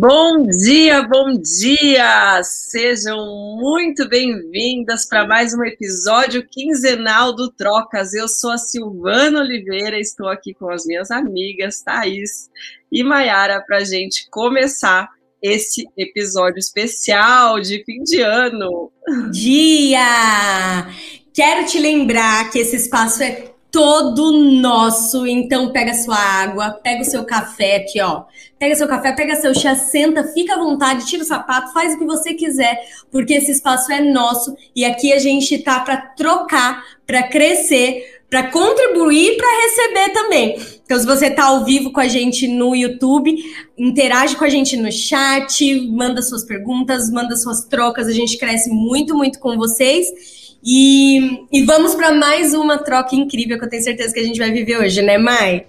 Bom dia, bom dia! Sejam muito bem-vindas para mais um episódio quinzenal do Trocas. Eu sou a Silvana Oliveira, estou aqui com as minhas amigas Thaís e Maiara para a gente começar esse episódio especial de fim de ano. Dia! Quero te lembrar que esse espaço é todo nosso. Então pega sua água, pega o seu café aqui, ó. Pega seu café, pega seu chá, senta, fica à vontade, tira o sapato, faz o que você quiser, porque esse espaço é nosso e aqui a gente tá para trocar, para crescer, para contribuir, para receber também. Então, se você tá ao vivo com a gente no YouTube, interage com a gente no chat, manda suas perguntas, manda suas trocas, a gente cresce muito, muito com vocês. E, e vamos para mais uma troca incrível que eu tenho certeza que a gente vai viver hoje, né, Mai?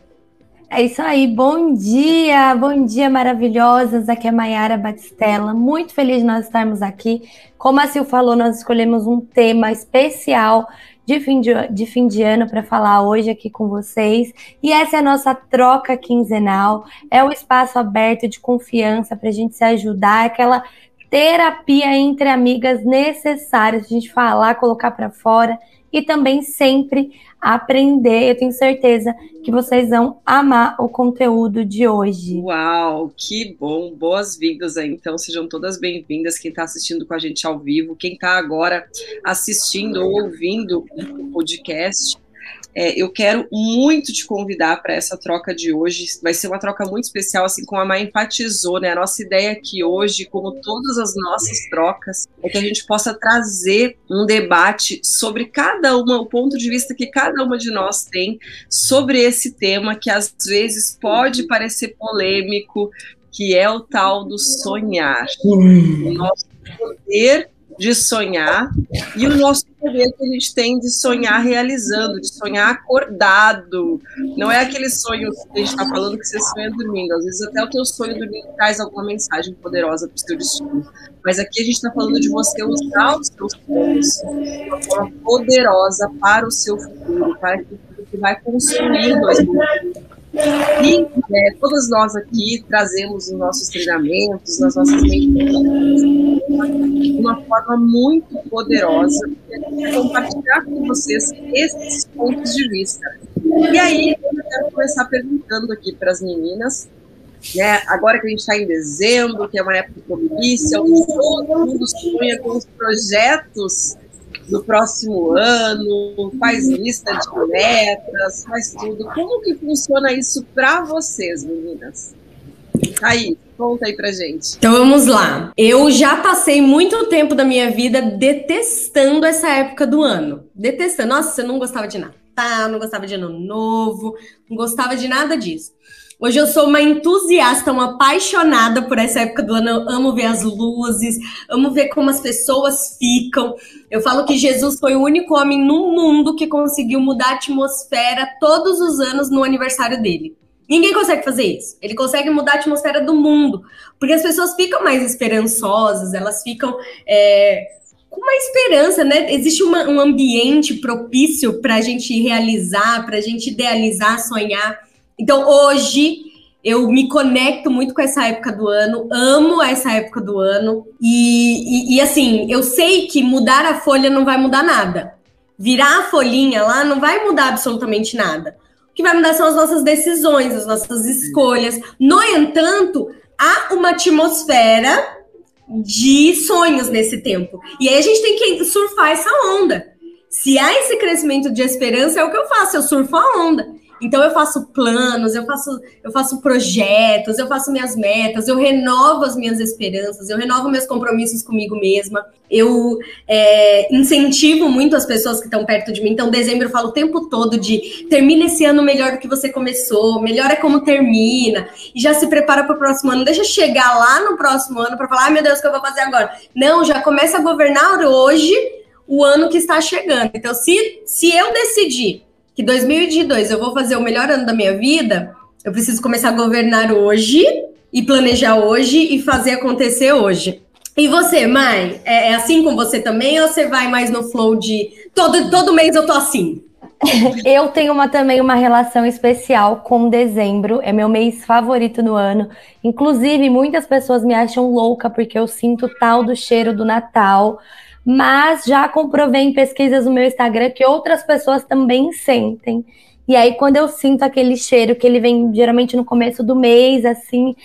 É isso aí, bom dia, bom dia maravilhosas. Aqui é Maiara Batistella, muito feliz de nós estarmos aqui. Como a Sil falou, nós escolhemos um tema especial de fim de, de, fim de ano para falar hoje aqui com vocês. E essa é a nossa troca quinzenal, é o espaço aberto de confiança para a gente se ajudar, aquela terapia entre amigas necessárias, a gente falar, colocar para fora e também sempre aprender. Eu tenho certeza que vocês vão amar o conteúdo de hoje. Uau, que bom! Boas-vindas aí. Então, sejam todas bem-vindas. Quem está assistindo com a gente ao vivo, quem está agora assistindo ou ouvindo o podcast. É, eu quero muito te convidar para essa troca de hoje. Vai ser uma troca muito especial, assim como a Mai enfatizou, né? A nossa ideia aqui hoje, como todas as nossas trocas, é que a gente possa trazer um debate sobre cada uma, o ponto de vista que cada uma de nós tem sobre esse tema que às vezes pode parecer polêmico, que é o tal do sonhar. Hum. O nosso poder de sonhar e o nosso poder que a gente tem de sonhar realizando, de sonhar acordado. Não é aquele sonho que a gente está falando que você sonha dormindo. Às vezes até o teu sonho dormindo traz alguma mensagem poderosa para o seu destino. Mas aqui a gente está falando de você usar os seus sonhos de uma forma poderosa para o seu futuro, para que você vai construir 2020 e é, todas nós aqui trazemos os nossos treinamentos, nas nossas de uma forma muito poderosa para compartilhar com vocês esses pontos de vista. E aí, eu quero começar perguntando aqui para as meninas, né, agora que a gente está em dezembro, que é uma época propícia, onde todo mundo sonha com os projetos no próximo ano, faz lista de metas, faz tudo. Como que funciona isso para vocês, meninas? Aí, conta aí pra gente. Então vamos lá. Eu já passei muito tempo da minha vida detestando essa época do ano. Detestando. Nossa, eu não gostava de Natal, não gostava de Ano Novo, não gostava de nada disso. Hoje eu sou uma entusiasta, uma apaixonada por essa época do ano. Eu amo ver as luzes, amo ver como as pessoas ficam. Eu falo que Jesus foi o único homem no mundo que conseguiu mudar a atmosfera todos os anos no aniversário dele. Ninguém consegue fazer isso. Ele consegue mudar a atmosfera do mundo, porque as pessoas ficam mais esperançosas, elas ficam é, com uma esperança, né? Existe uma, um ambiente propício para a gente realizar, para a gente idealizar, sonhar. Então, hoje, eu me conecto muito com essa época do ano, amo essa época do ano. E, e, e, assim, eu sei que mudar a folha não vai mudar nada. Virar a folhinha lá não vai mudar absolutamente nada. O que vai mudar são as nossas decisões, as nossas escolhas. No entanto, há uma atmosfera de sonhos nesse tempo. E aí a gente tem que surfar essa onda. Se há esse crescimento de esperança, é o que eu faço, eu surfo a onda. Então eu faço planos, eu faço, eu faço projetos, eu faço minhas metas, eu renovo as minhas esperanças, eu renovo meus compromissos comigo mesma, eu é, incentivo muito as pessoas que estão perto de mim. Então, dezembro eu falo o tempo todo de termina esse ano melhor do que você começou, melhor é como termina, e já se prepara para o próximo ano. Deixa chegar lá no próximo ano para falar, ai meu Deus, o que eu vou fazer agora? Não, já começa a governar hoje o ano que está chegando. Então, se, se eu decidir que 2022 eu vou fazer o melhor ano da minha vida, eu preciso começar a governar hoje e planejar hoje e fazer acontecer hoje. E você, mãe, é, é assim com você também ou você vai mais no flow de todo, todo mês eu tô assim? Eu tenho uma, também uma relação especial com dezembro, é meu mês favorito no ano. Inclusive, muitas pessoas me acham louca porque eu sinto tal do cheiro do Natal, mas já comprovei em pesquisas no meu Instagram que outras pessoas também sentem. E aí, quando eu sinto aquele cheiro, que ele vem geralmente no começo do mês, assim,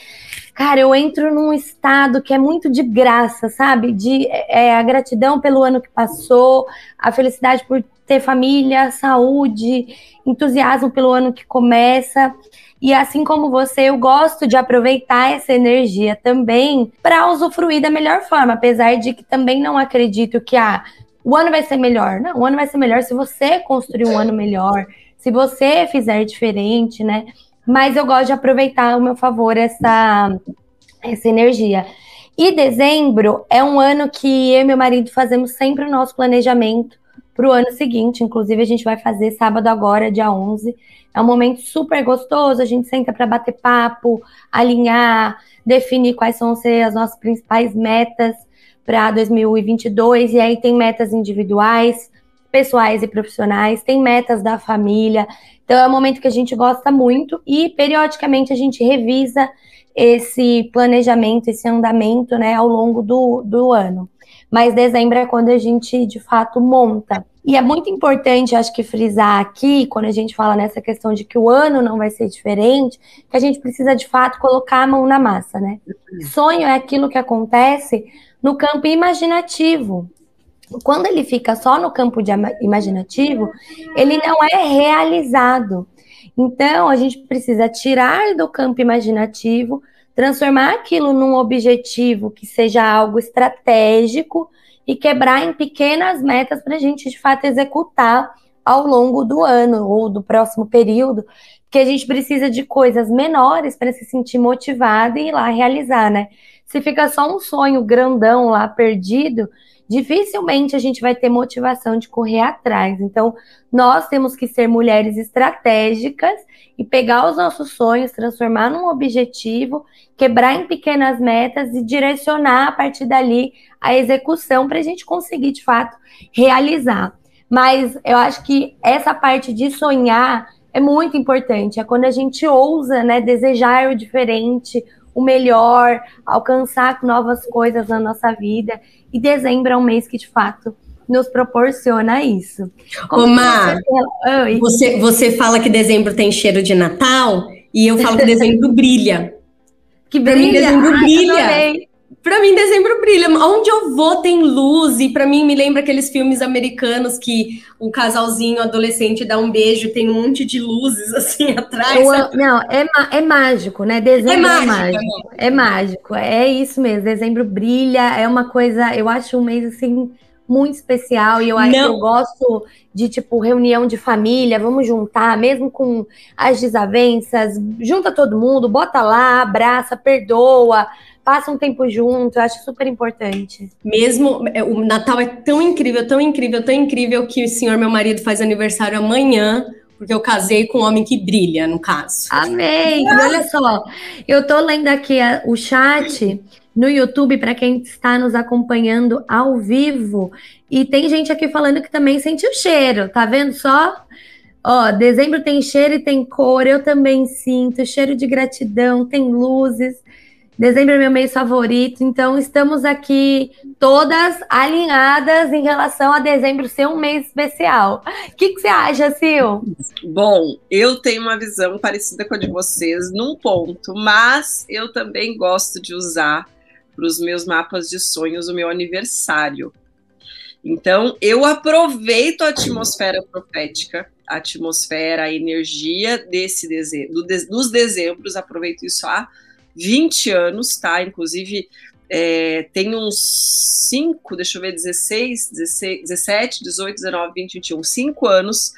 cara, eu entro num estado que é muito de graça, sabe? De é, a gratidão pelo ano que passou, a felicidade por ter família, saúde, entusiasmo pelo ano que começa. E assim como você, eu gosto de aproveitar essa energia também para usufruir da melhor forma, apesar de que também não acredito que ah, o ano vai ser melhor. Não, o ano vai ser melhor se você construir um ano melhor, se você fizer diferente, né? Mas eu gosto de aproveitar ao meu favor essa, essa energia. E dezembro é um ano que eu e meu marido fazemos sempre o nosso planejamento para o ano seguinte. Inclusive, a gente vai fazer sábado agora, dia 11. É um momento super gostoso, a gente senta para bater papo, alinhar, definir quais vão ser as nossas principais metas para 2022. E aí tem metas individuais, pessoais e profissionais, tem metas da família. Então é um momento que a gente gosta muito e periodicamente a gente revisa esse planejamento, esse andamento, né, ao longo do, do ano mas dezembro é quando a gente de fato monta. E é muito importante, acho que frisar aqui, quando a gente fala nessa questão de que o ano não vai ser diferente, que a gente precisa de fato colocar a mão na massa, né? Sonho é aquilo que acontece no campo imaginativo. Quando ele fica só no campo de imaginativo, ele não é realizado. Então, a gente precisa tirar do campo imaginativo transformar aquilo num objetivo que seja algo estratégico e quebrar em pequenas metas para a gente de fato executar ao longo do ano ou do próximo período, que a gente precisa de coisas menores para se sentir motivada e ir lá realizar, né? Se fica só um sonho grandão lá perdido, dificilmente a gente vai ter motivação de correr atrás. Então, nós temos que ser mulheres estratégicas e pegar os nossos sonhos, transformar num objetivo, quebrar em pequenas metas e direcionar a partir dali a execução para a gente conseguir de fato realizar. Mas eu acho que essa parte de sonhar é muito importante. É quando a gente ousa, né, desejar o diferente, o melhor, alcançar novas coisas na nossa vida. E dezembro é um mês que, de fato, nos proporciona isso. Omar, você, você, você fala que dezembro tem cheiro de Natal e eu falo que dezembro brilha. Que brilha? Pra mim, dezembro brilha. Para mim, dezembro brilha. Onde eu vou tem luz, e para mim me lembra aqueles filmes americanos que o casalzinho adolescente dá um beijo, tem um monte de luzes assim atrás. Eu, não, é, é mágico, né? Dezembro é, é mágico, é mágico. É mágico, é isso mesmo. Dezembro brilha, é uma coisa, eu acho um mês assim muito especial e eu acho que eu gosto de tipo reunião de família, vamos juntar, mesmo com as desavenças, junta todo mundo, bota lá, abraça, perdoa, passa um tempo junto, eu acho super importante. Mesmo, é, o Natal é tão incrível, tão incrível, tão incrível que o senhor, meu marido, faz aniversário amanhã, porque eu casei com um homem que brilha, no caso. Amém! E olha só, eu tô lendo aqui a, o chat no YouTube para quem está nos acompanhando ao vivo. E tem gente aqui falando que também sente o cheiro, tá vendo só? Ó, dezembro tem cheiro e tem cor, eu também sinto cheiro de gratidão, tem luzes. Dezembro é meu mês favorito, então estamos aqui todas alinhadas em relação a dezembro ser um mês especial. O que, que você acha, Sil? Bom, eu tenho uma visão parecida com a de vocês num ponto, mas eu também gosto de usar para os meus mapas de sonhos o meu aniversário. Então, eu aproveito a atmosfera profética, a atmosfera, a energia desse dezembro, do, dos dezembros, aproveito isso há 20 anos, tá? Inclusive, é, tem uns 5, deixa eu ver, 16, 16, 17, 18, 19, 20, 21, 5 anos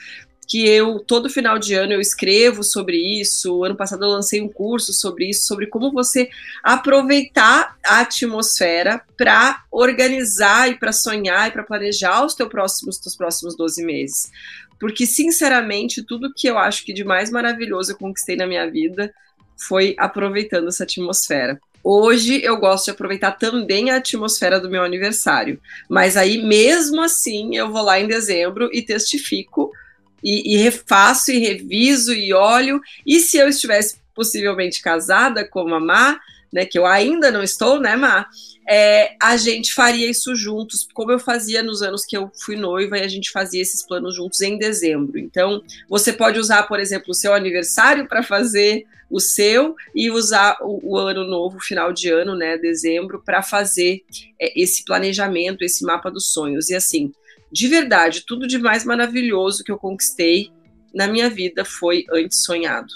que eu, todo final de ano, eu escrevo sobre isso. Ano passado eu lancei um curso sobre isso, sobre como você aproveitar a atmosfera para organizar e para sonhar e para planejar os teus próximos, teus próximos 12 meses. Porque, sinceramente, tudo que eu acho que de mais maravilhoso eu conquistei na minha vida foi aproveitando essa atmosfera. Hoje eu gosto de aproveitar também a atmosfera do meu aniversário, mas aí mesmo assim eu vou lá em dezembro e testifico e, e refaço e reviso e olho. E se eu estivesse possivelmente casada com a Má, né, que eu ainda não estou, né, Má? É, a gente faria isso juntos, como eu fazia nos anos que eu fui noiva e a gente fazia esses planos juntos em dezembro. Então, você pode usar, por exemplo, o seu aniversário para fazer o seu e usar o, o, ano novo, final de ano, né, dezembro, para fazer é, esse planejamento, esse mapa dos sonhos. E assim, de verdade, tudo de mais maravilhoso que eu conquistei na minha vida foi antes sonhado.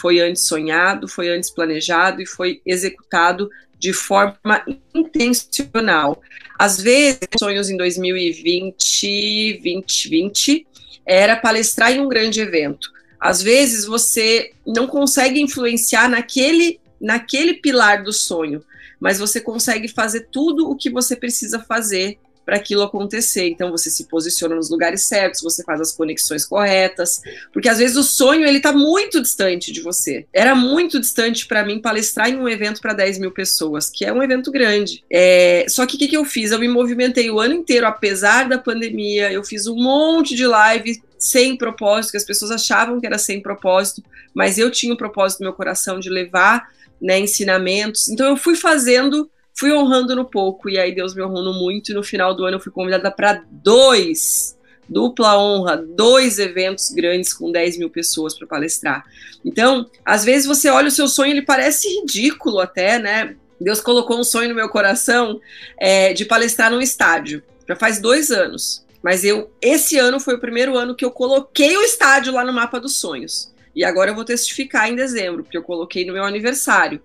Foi antes sonhado, foi antes planejado e foi executado de forma intencional. Às vezes, sonhos em 2020, 2020, era palestrar em um grande evento. Às vezes você não consegue influenciar naquele, naquele pilar do sonho, mas você consegue fazer tudo o que você precisa fazer para aquilo acontecer. Então você se posiciona nos lugares certos, você faz as conexões corretas, porque às vezes o sonho ele está muito distante de você. Era muito distante para mim palestrar em um evento para 10 mil pessoas, que é um evento grande. É, só que o que, que eu fiz? Eu me movimentei o ano inteiro, apesar da pandemia, eu fiz um monte de lives sem propósito, que as pessoas achavam que era sem propósito, mas eu tinha um propósito no meu coração de levar né, ensinamentos. Então eu fui fazendo fui honrando no pouco, e aí Deus me honrou no muito, e no final do ano eu fui convidada para dois, dupla honra, dois eventos grandes com 10 mil pessoas para palestrar. Então, às vezes você olha o seu sonho, ele parece ridículo até, né? Deus colocou um sonho no meu coração é, de palestrar num estádio. Já faz dois anos. Mas eu, esse ano foi o primeiro ano que eu coloquei o estádio lá no mapa dos sonhos. E agora eu vou testificar em dezembro, porque eu coloquei no meu aniversário.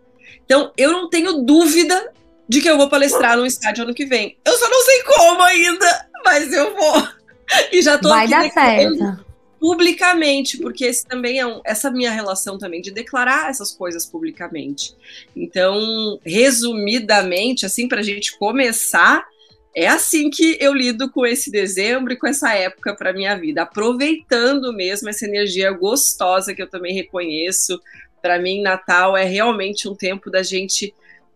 Então, eu não tenho dúvida de que eu vou palestrar no estádio ano que vem. Eu só não sei como ainda, mas eu vou. E já tô Vai dar certo. Publicamente, porque esse também é um, essa minha relação também de declarar essas coisas publicamente. Então, resumidamente, assim, para a gente começar, é assim que eu lido com esse dezembro e com essa época para minha vida, aproveitando mesmo essa energia gostosa que eu também reconheço. Para mim, Natal é realmente um tempo da gente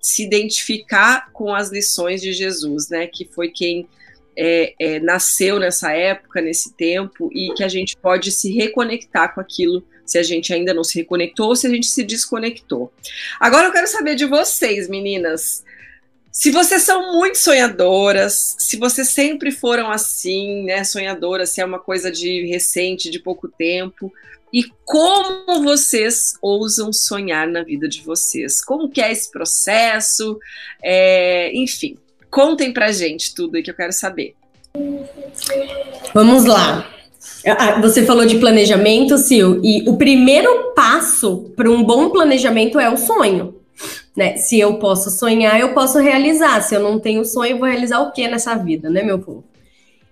se identificar com as lições de Jesus, né? Que foi quem é, é, nasceu nessa época, nesse tempo, e que a gente pode se reconectar com aquilo se a gente ainda não se reconectou ou se a gente se desconectou. Agora eu quero saber de vocês, meninas. Se vocês são muito sonhadoras, se vocês sempre foram assim, né, sonhadoras, se é uma coisa de recente, de pouco tempo, e como vocês ousam sonhar na vida de vocês. Como que é esse processo? É, enfim, contem pra gente tudo aí que eu quero saber. Vamos lá. Ah, ah, você falou de planejamento, Sil, e o primeiro passo para um bom planejamento é o sonho. Né? Se eu posso sonhar, eu posso realizar. Se eu não tenho sonho, eu vou realizar o que nessa vida, né, meu povo?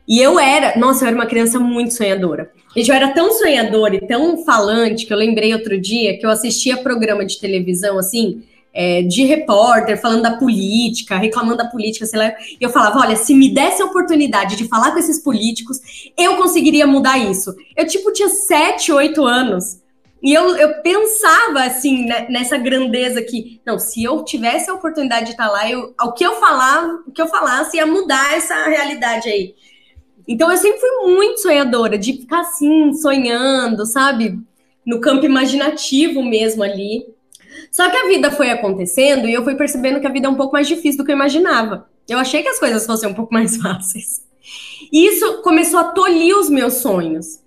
E eu era, nossa, eu era uma criança muito sonhadora. Gente, eu era tão sonhadora e tão falante que eu lembrei outro dia que eu assistia programa de televisão, assim, é, de repórter, falando da política, reclamando da política, sei lá. E eu falava: olha, se me desse a oportunidade de falar com esses políticos, eu conseguiria mudar isso. Eu, tipo, tinha sete, oito anos. E eu, eu pensava, assim, né, nessa grandeza que, não, se eu tivesse a oportunidade de estar lá, eu, o que eu falava, o que eu falasse ia mudar essa realidade aí. Então eu sempre fui muito sonhadora, de ficar assim, sonhando, sabe? No campo imaginativo mesmo ali. Só que a vida foi acontecendo e eu fui percebendo que a vida é um pouco mais difícil do que eu imaginava. Eu achei que as coisas fossem um pouco mais fáceis. E isso começou a tolir os meus sonhos.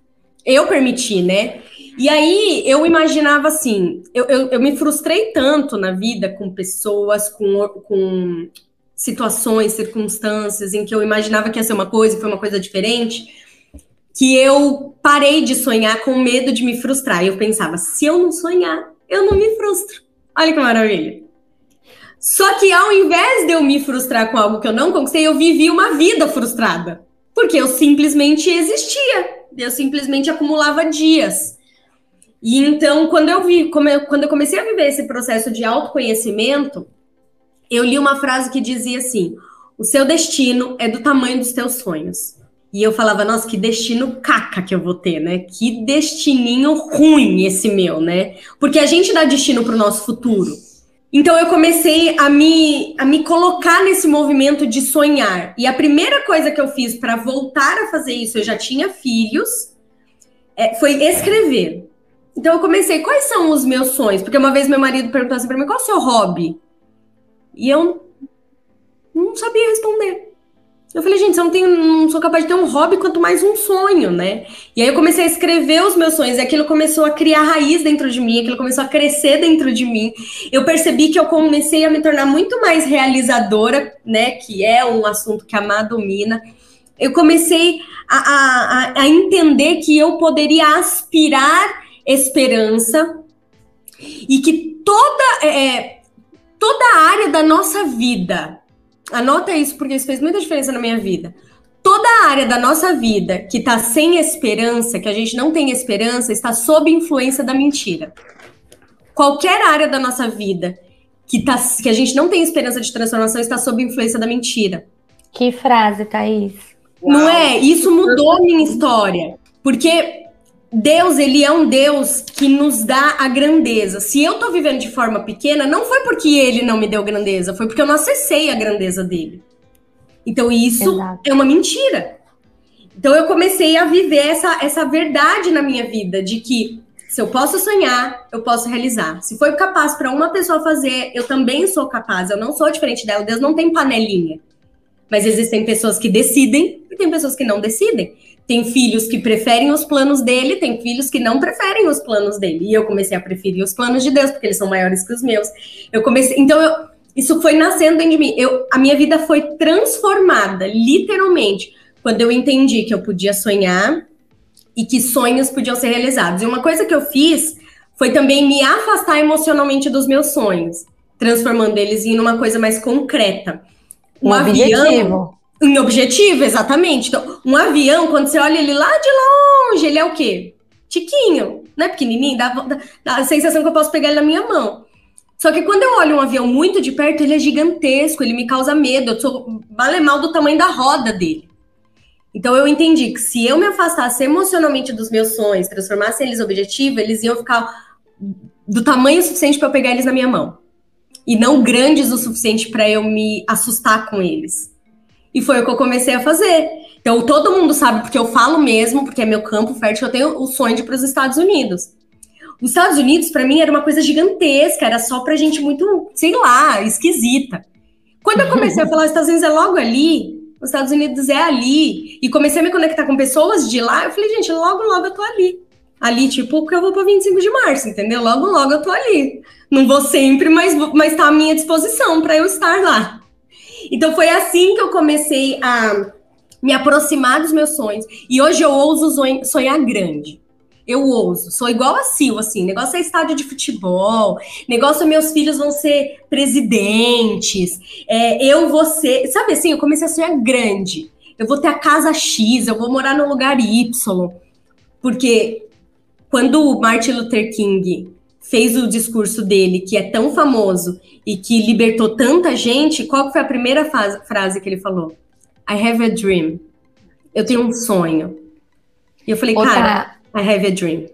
Eu permiti, né? E aí eu imaginava assim, eu, eu, eu me frustrei tanto na vida com pessoas, com, com situações, circunstâncias em que eu imaginava que ia ser uma coisa e foi uma coisa diferente, que eu parei de sonhar com medo de me frustrar. Eu pensava, se eu não sonhar, eu não me frustro. Olha que maravilha. Só que ao invés de eu me frustrar com algo que eu não conquistei, eu vivi uma vida frustrada. Porque eu simplesmente existia. Eu simplesmente acumulava dias. E então, quando eu vi, quando eu comecei a viver esse processo de autoconhecimento, eu li uma frase que dizia assim: o seu destino é do tamanho dos teus sonhos. E eu falava, nossa, que destino caca que eu vou ter, né? Que destininho ruim esse meu, né? Porque a gente dá destino para o nosso futuro. Então eu comecei a me, a me colocar nesse movimento de sonhar. E a primeira coisa que eu fiz para voltar a fazer isso, eu já tinha filhos, é, foi escrever. Então eu comecei, quais são os meus sonhos? Porque uma vez meu marido perguntou assim para mim, qual é o seu hobby? E eu não sabia responder. Eu falei, gente, eu não, tenho, não sou capaz de ter um hobby, quanto mais um sonho, né? E aí eu comecei a escrever os meus sonhos, e aquilo começou a criar raiz dentro de mim, aquilo começou a crescer dentro de mim. Eu percebi que eu comecei a me tornar muito mais realizadora, né? Que é um assunto que a Má domina. Eu comecei a, a, a entender que eu poderia aspirar esperança e que toda, é, toda a área da nossa vida Anota isso porque isso fez muita diferença na minha vida. Toda a área da nossa vida que está sem esperança, que a gente não tem esperança, está sob influência da mentira. Qualquer área da nossa vida que, tá, que a gente não tem esperança de transformação está sob influência da mentira. Que frase, Thaís. Não é? Isso mudou a minha história. Porque Deus, ele é um Deus que nos dá a grandeza. Se eu tô vivendo de forma pequena, não foi porque ele não me deu grandeza, foi porque eu não acessei a grandeza dele. Então isso Exato. é uma mentira. Então eu comecei a viver essa, essa verdade na minha vida de que se eu posso sonhar, eu posso realizar. Se foi capaz para uma pessoa fazer, eu também sou capaz. Eu não sou diferente dela. Deus não tem panelinha. Mas existem pessoas que decidem e tem pessoas que não decidem. Tem filhos que preferem os planos dele, tem filhos que não preferem os planos dele. E eu comecei a preferir os planos de Deus, porque eles são maiores que os meus. Eu comecei, então eu, isso foi nascendo dentro de mim. Eu, a minha vida foi transformada, literalmente, quando eu entendi que eu podia sonhar e que sonhos podiam ser realizados. E uma coisa que eu fiz foi também me afastar emocionalmente dos meus sonhos, transformando eles em uma coisa mais concreta. Um, um avião, objetivo. Em objetivo, exatamente. Então, um avião, quando você olha ele lá de longe, ele é o quê? Tiquinho, né? Pequenininho, dá, dá, dá a sensação que eu posso pegar ele na minha mão. Só que quando eu olho um avião muito de perto, ele é gigantesco, ele me causa medo, eu sou vale mal do tamanho da roda dele. Então eu entendi que se eu me afastasse emocionalmente dos meus sonhos, transformasse eles em objetivo, eles iam ficar do tamanho suficiente para eu pegar eles na minha mão. E não grandes o suficiente para eu me assustar com eles. E foi o que eu comecei a fazer. Então, todo mundo sabe, porque eu falo mesmo, porque é meu campo fértil, eu tenho o sonho de ir para os Estados Unidos. Os Estados Unidos, para mim, era uma coisa gigantesca, era só pra gente muito, sei lá, esquisita. Quando eu comecei a falar, os Estados Unidos é logo ali, os Estados Unidos é ali, e comecei a me conectar com pessoas de lá, eu falei, gente, logo, logo eu tô ali. Ali, tipo, porque eu vou para 25 de março, entendeu? Logo, logo eu tô ali. Não vou sempre, mas, mas tá à minha disposição para eu estar lá. Então foi assim que eu comecei a me aproximar dos meus sonhos. E hoje eu ouso sonhar grande. Eu ouso, sou igual a Sil, assim, negócio é estádio de futebol, negócio é meus filhos vão ser presidentes, é, eu vou ser, sabe assim, eu comecei a sonhar grande, eu vou ter a casa X, eu vou morar no lugar Y, porque quando o Martin Luther King fez o discurso dele, que é tão famoso e que libertou tanta gente, qual foi a primeira frase que ele falou? I have a dream. Eu tenho um sonho. E eu falei, Outra... cara, I have a dream.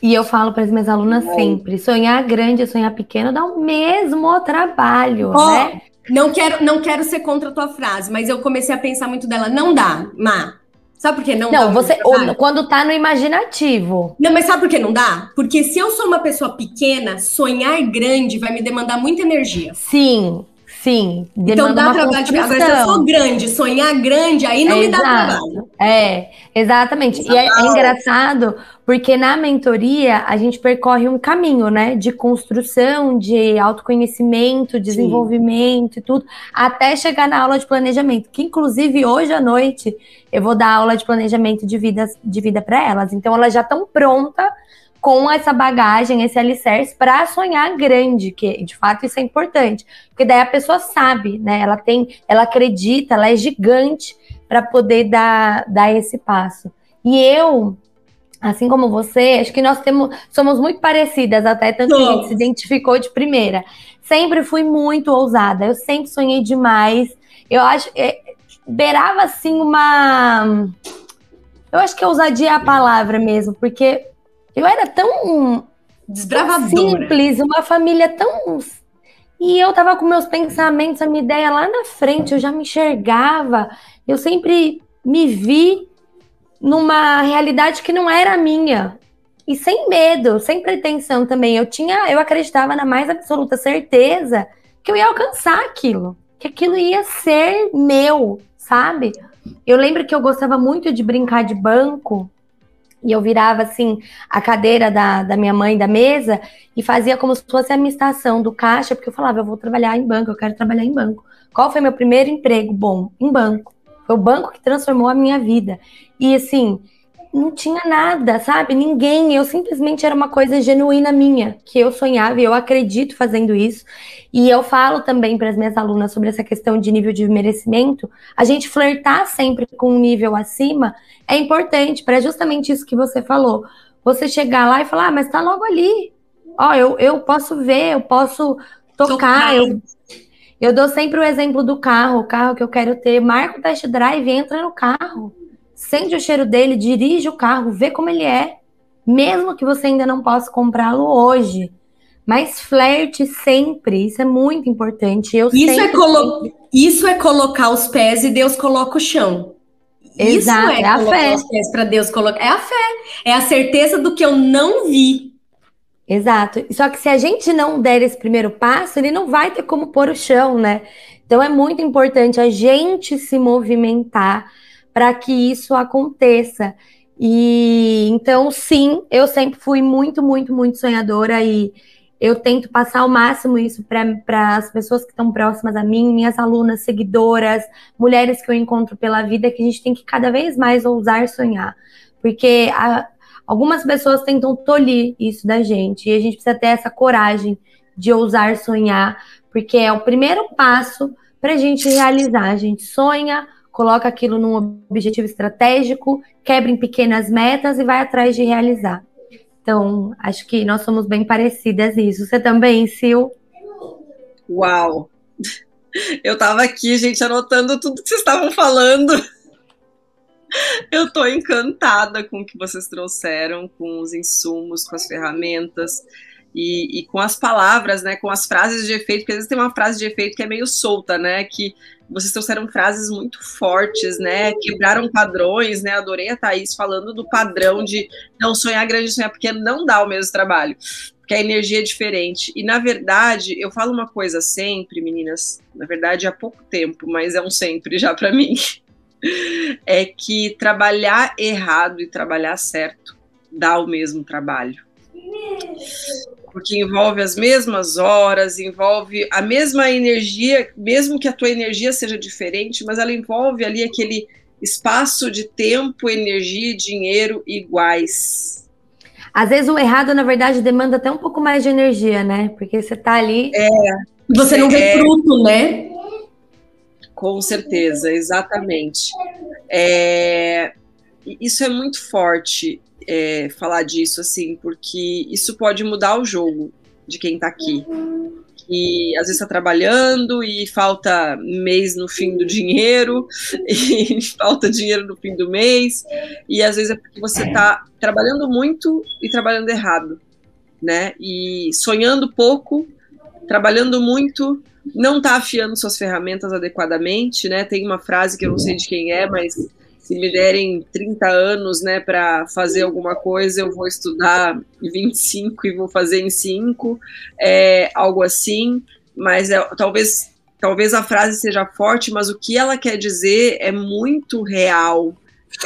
E eu falo para as minhas alunas é. sempre: sonhar grande e sonhar pequeno dá o mesmo trabalho, oh, né? Não quero, não quero ser contra a tua frase, mas eu comecei a pensar muito dela. Não dá, Má. Sabe por que não, não dá? Você, quando tá no imaginativo. Não, mas sabe por que não dá? Porque se eu sou uma pessoa pequena, sonhar grande vai me demandar muita energia. Sim, sim. Então dá trabalho. Tipo, agora, se eu sou grande, sonhar grande, aí não é, me dá trabalho. É, exatamente. E é, é engraçado porque na mentoria a gente percorre um caminho, né, de construção, de autoconhecimento, desenvolvimento Sim. e tudo, até chegar na aula de planejamento, que inclusive hoje à noite eu vou dar aula de planejamento de vida, de vida para elas. Então elas já estão prontas com essa bagagem, esse alicerce para sonhar grande, que de fato isso é importante, porque daí a pessoa sabe, né? Ela tem, ela acredita, ela é gigante para poder dar, dar esse passo. E eu assim como você, acho que nós temos, somos muito parecidas, até tanto que a gente se identificou de primeira. Sempre fui muito ousada, eu sempre sonhei demais. Eu acho, é, beirava assim uma. Eu acho que ousadia é a palavra mesmo, porque eu era tão, tão simples, uma família tão. E eu tava com meus pensamentos, a minha ideia lá na frente, eu já me enxergava, eu sempre me vi numa realidade que não era minha. E sem medo, sem pretensão também. Eu tinha, eu acreditava na mais absoluta certeza que eu ia alcançar aquilo, que aquilo ia ser meu, sabe? Eu lembro que eu gostava muito de brincar de banco e eu virava assim a cadeira da, da minha mãe da mesa e fazia como se fosse a minha estação do caixa, porque eu falava, eu vou trabalhar em banco, eu quero trabalhar em banco. Qual foi meu primeiro emprego bom? Em banco. Foi o banco que transformou a minha vida. E assim, não tinha nada, sabe? Ninguém. Eu simplesmente era uma coisa genuína minha, que eu sonhava e eu acredito fazendo isso. E eu falo também para as minhas alunas sobre essa questão de nível de merecimento. A gente flertar sempre com um nível acima é importante para justamente isso que você falou. Você chegar lá e falar, ah, mas tá logo ali. Ó, eu, eu posso ver, eu posso tocar, tocar. Eu, eu dou sempre o exemplo do carro, o carro que eu quero ter. Marca o test drive, entra no carro sente o cheiro dele, dirige o carro, vê como ele é, mesmo que você ainda não possa comprá-lo hoje. Mas flerte sempre, isso é muito importante. Eu isso, é colo... isso é colocar os pés e Deus coloca o chão. Exato, isso é, é a fé. os pés para Deus colocar. É a fé, é a certeza do que eu não vi. Exato. Só que se a gente não der esse primeiro passo, ele não vai ter como pôr o chão, né? Então é muito importante a gente se movimentar para que isso aconteça. E então, sim, eu sempre fui muito, muito, muito sonhadora e eu tento passar ao máximo isso para as pessoas que estão próximas a mim, minhas alunas, seguidoras, mulheres que eu encontro pela vida, que a gente tem que cada vez mais ousar sonhar. Porque a, algumas pessoas tentam tolir isso da gente, e a gente precisa ter essa coragem de ousar sonhar, porque é o primeiro passo para a gente realizar. A gente sonha, coloca aquilo num objetivo estratégico, quebra em pequenas metas e vai atrás de realizar. Então, acho que nós somos bem parecidas nisso. Você também, Sil? Uau! Eu estava aqui, gente, anotando tudo que vocês estavam falando. Eu estou encantada com o que vocês trouxeram, com os insumos, com as ferramentas e, e, com as palavras, né? Com as frases de efeito, porque às vezes tem uma frase de efeito que é meio solta, né? Que vocês trouxeram frases muito fortes, né? Quebraram padrões, né? Adorei a Thaís falando do padrão de não sonhar grande, sonhar pequeno, não dá o mesmo trabalho, porque a energia é diferente. E na verdade, eu falo uma coisa sempre, meninas, na verdade há pouco tempo, mas é um sempre já para mim. É que trabalhar errado e trabalhar certo dá o mesmo trabalho porque envolve as mesmas horas, envolve a mesma energia, mesmo que a tua energia seja diferente, mas ela envolve ali aquele espaço de tempo, energia e dinheiro iguais. Às vezes o errado, na verdade, demanda até um pouco mais de energia, né? Porque você tá ali. É. Você não vê é, fruto, né? Com certeza, exatamente. É, isso é muito forte é, falar disso, assim, porque isso pode mudar o jogo de quem está aqui. E às vezes está trabalhando e falta mês no fim do dinheiro, e falta dinheiro no fim do mês, e às vezes é porque você está trabalhando muito e trabalhando errado, né? E sonhando pouco, trabalhando muito, não está afiando suas ferramentas adequadamente, né? Tem uma frase que eu não sei de quem é, mas se me derem 30 anos, né, para fazer alguma coisa, eu vou estudar em 25 e vou fazer em 5, é, algo assim, mas é, talvez, talvez a frase seja forte, mas o que ela quer dizer é muito real,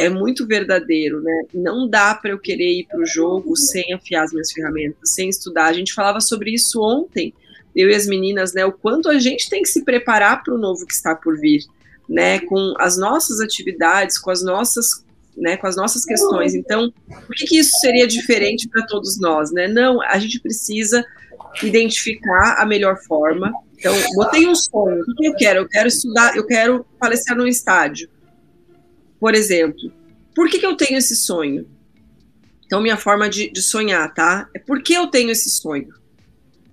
é muito verdadeiro, né? Não dá para eu querer ir para o jogo sem afiar as minhas ferramentas, sem estudar. A gente falava sobre isso ontem, eu e as meninas, né? O quanto a gente tem que se preparar para o novo que está por vir né, com as nossas atividades, com as nossas, né, com as nossas questões. Então, por que, que isso seria diferente para todos nós, né? Não, a gente precisa identificar a melhor forma. Então, botei um sonho. O que eu quero? Eu quero estudar, eu quero palestrar no estádio. Por exemplo, por que, que eu tenho esse sonho? Então, minha forma de, de sonhar, tá? É por que eu tenho esse sonho?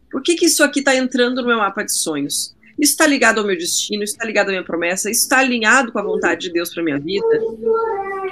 Por que, que isso aqui está entrando no meu mapa de sonhos? Isso está ligado ao meu destino, isso está ligado à minha promessa, isso está alinhado com a vontade de Deus para minha vida.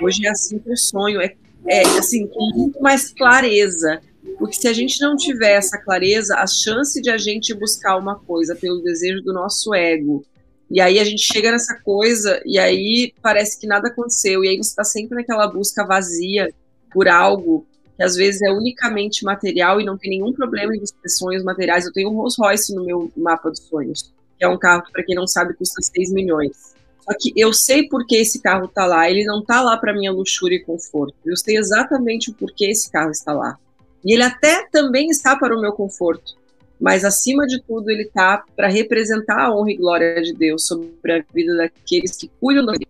Hoje é assim que eu sonho, é, é assim, com muito mais clareza. Porque se a gente não tiver essa clareza, a chance de a gente buscar uma coisa pelo desejo do nosso ego E aí a gente chega nessa coisa e aí parece que nada aconteceu. E aí você está sempre naquela busca vazia por algo que às vezes é unicamente material e não tem nenhum problema em ter sonhos materiais. Eu tenho um Rolls Royce no meu mapa dos sonhos, que é um carro que, para quem não sabe, custa 6 milhões. Só que eu sei por que esse carro está lá. Ele não está lá para minha luxúria e conforto. Eu sei exatamente o porquê esse carro está lá. E ele até também está para o meu conforto mas acima de tudo ele está para representar a honra e glória de Deus sobre a vida daqueles que cuidam da vida.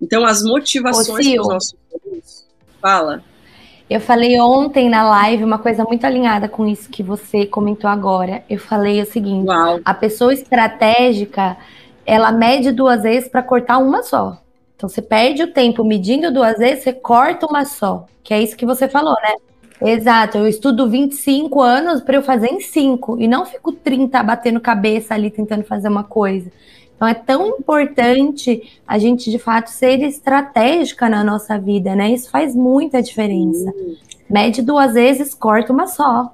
Então as motivações dos nossos filhos, fala. Eu falei ontem na live uma coisa muito alinhada com isso que você comentou agora. Eu falei o seguinte: Uau. a pessoa estratégica ela mede duas vezes para cortar uma só. Então você perde o tempo medindo duas vezes, você corta uma só. Que é isso que você falou, né? Exato, eu estudo 25 anos para eu fazer em 5 e não fico 30 batendo cabeça ali tentando fazer uma coisa. Então é tão importante a gente de fato ser estratégica na nossa vida, né? Isso faz muita diferença. Mede duas vezes, corta uma só.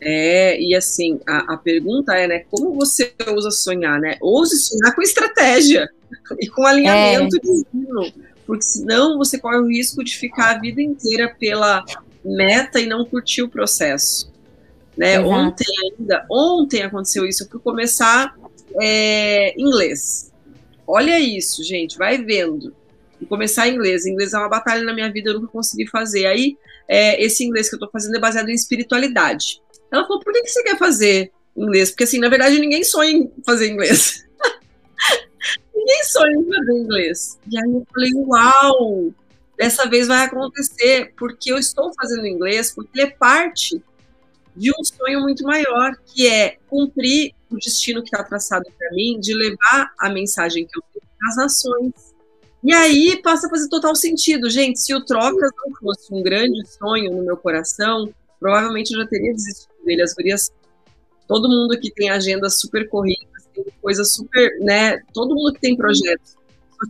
É, e assim, a, a pergunta é, né, como você usa sonhar, né? Ouse sonhar com estratégia e com alinhamento é. divino, porque senão você corre o risco de ficar a vida inteira pela meta e não curtir o processo. Né? Ontem ainda, ontem aconteceu isso, eu fui começar é, inglês. Olha isso, gente, vai vendo. E começar inglês. Inglês é uma batalha na minha vida, eu nunca consegui fazer. Aí, é, esse inglês que eu tô fazendo é baseado em espiritualidade. Ela falou, por que, que você quer fazer inglês? Porque, assim, na verdade, ninguém sonha em fazer inglês. ninguém sonha em fazer inglês. E aí eu falei, uau! dessa vez vai acontecer porque eu estou fazendo inglês, porque ele é parte de um sonho muito maior, que é cumprir o destino que está traçado para mim, de levar a mensagem que eu tenho às nações. E aí passa a fazer total sentido. Gente, se o Trocas não fosse um grande sonho no meu coração, provavelmente eu já teria desistido dele. As gurias, todo mundo que tem agendas super corridas, tem coisas super, né? Todo mundo que tem projetos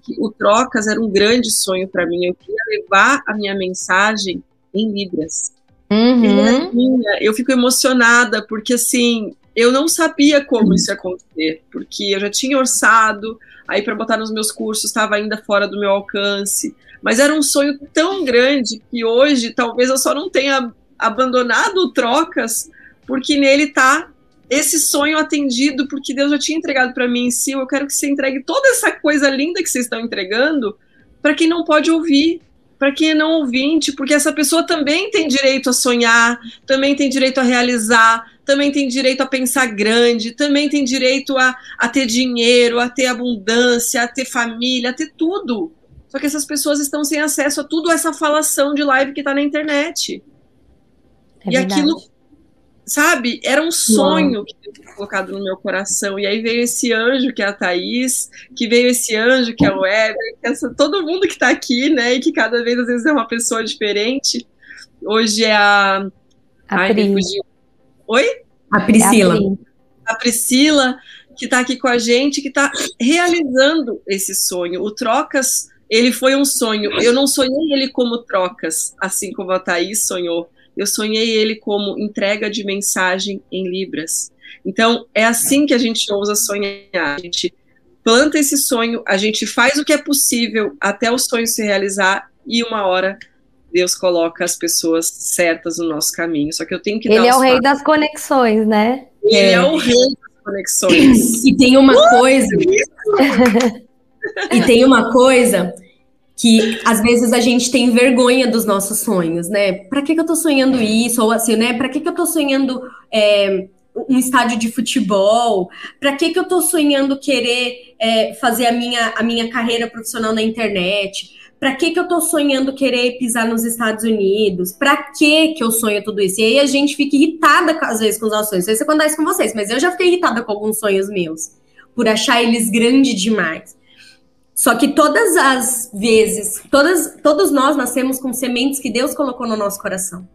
que o Trocas era um grande sonho para mim. Eu queria levar a minha mensagem em Libras. Uhum. Eu fico emocionada, porque assim, eu não sabia como isso ia acontecer, porque eu já tinha orçado, aí para botar nos meus cursos estava ainda fora do meu alcance. Mas era um sonho tão grande que hoje talvez eu só não tenha abandonado o Trocas, porque nele está esse sonho atendido, porque Deus já tinha entregado para mim em si, eu quero que você entregue toda essa coisa linda que vocês estão entregando para quem não pode ouvir, para quem é não ouvinte, porque essa pessoa também tem direito a sonhar, também tem direito a realizar, também tem direito a pensar grande, também tem direito a, a ter dinheiro, a ter abundância, a ter família, a ter tudo. Só que essas pessoas estão sem acesso a tudo essa falação de live que está na internet. É e verdade. aquilo sabe? Era um sonho que tinha colocado no meu coração. E aí veio esse anjo que é a Thaís, que veio esse anjo que é o Weber, essa, todo mundo que está aqui, né? E que cada vez às vezes é uma pessoa diferente. Hoje é a. A Ai, Pri. Oi? A Priscila. É a, a Priscila, que está aqui com a gente, que está realizando esse sonho. O Trocas, ele foi um sonho. Eu não sonhei ele como Trocas, assim como a Thaís sonhou eu sonhei ele como entrega de mensagem em Libras. Então, é assim que a gente ousa sonhar. A gente planta esse sonho, a gente faz o que é possível até o sonho se realizar e uma hora Deus coloca as pessoas certas no nosso caminho. Só que eu tenho que Ele é o rei das conexões, né? Ele é. é o rei das conexões. E tem uma uh, coisa. e tem uma coisa que às vezes a gente tem vergonha dos nossos sonhos, né? Para que, que eu tô sonhando isso? Ou assim, né? Para que, que eu tô sonhando é, um estádio de futebol? Para que, que eu tô sonhando querer é, fazer a minha, a minha carreira profissional na internet? Para que, que eu tô sonhando querer pisar nos Estados Unidos? Para que que eu sonho tudo isso? E aí a gente fica irritada às vezes com os nossos sonhos. Não sei se acontece com vocês, mas eu já fiquei irritada com alguns sonhos meus, por achar eles grandes demais. Só que todas as vezes, todas, todos nós nascemos com sementes que Deus colocou no nosso coração.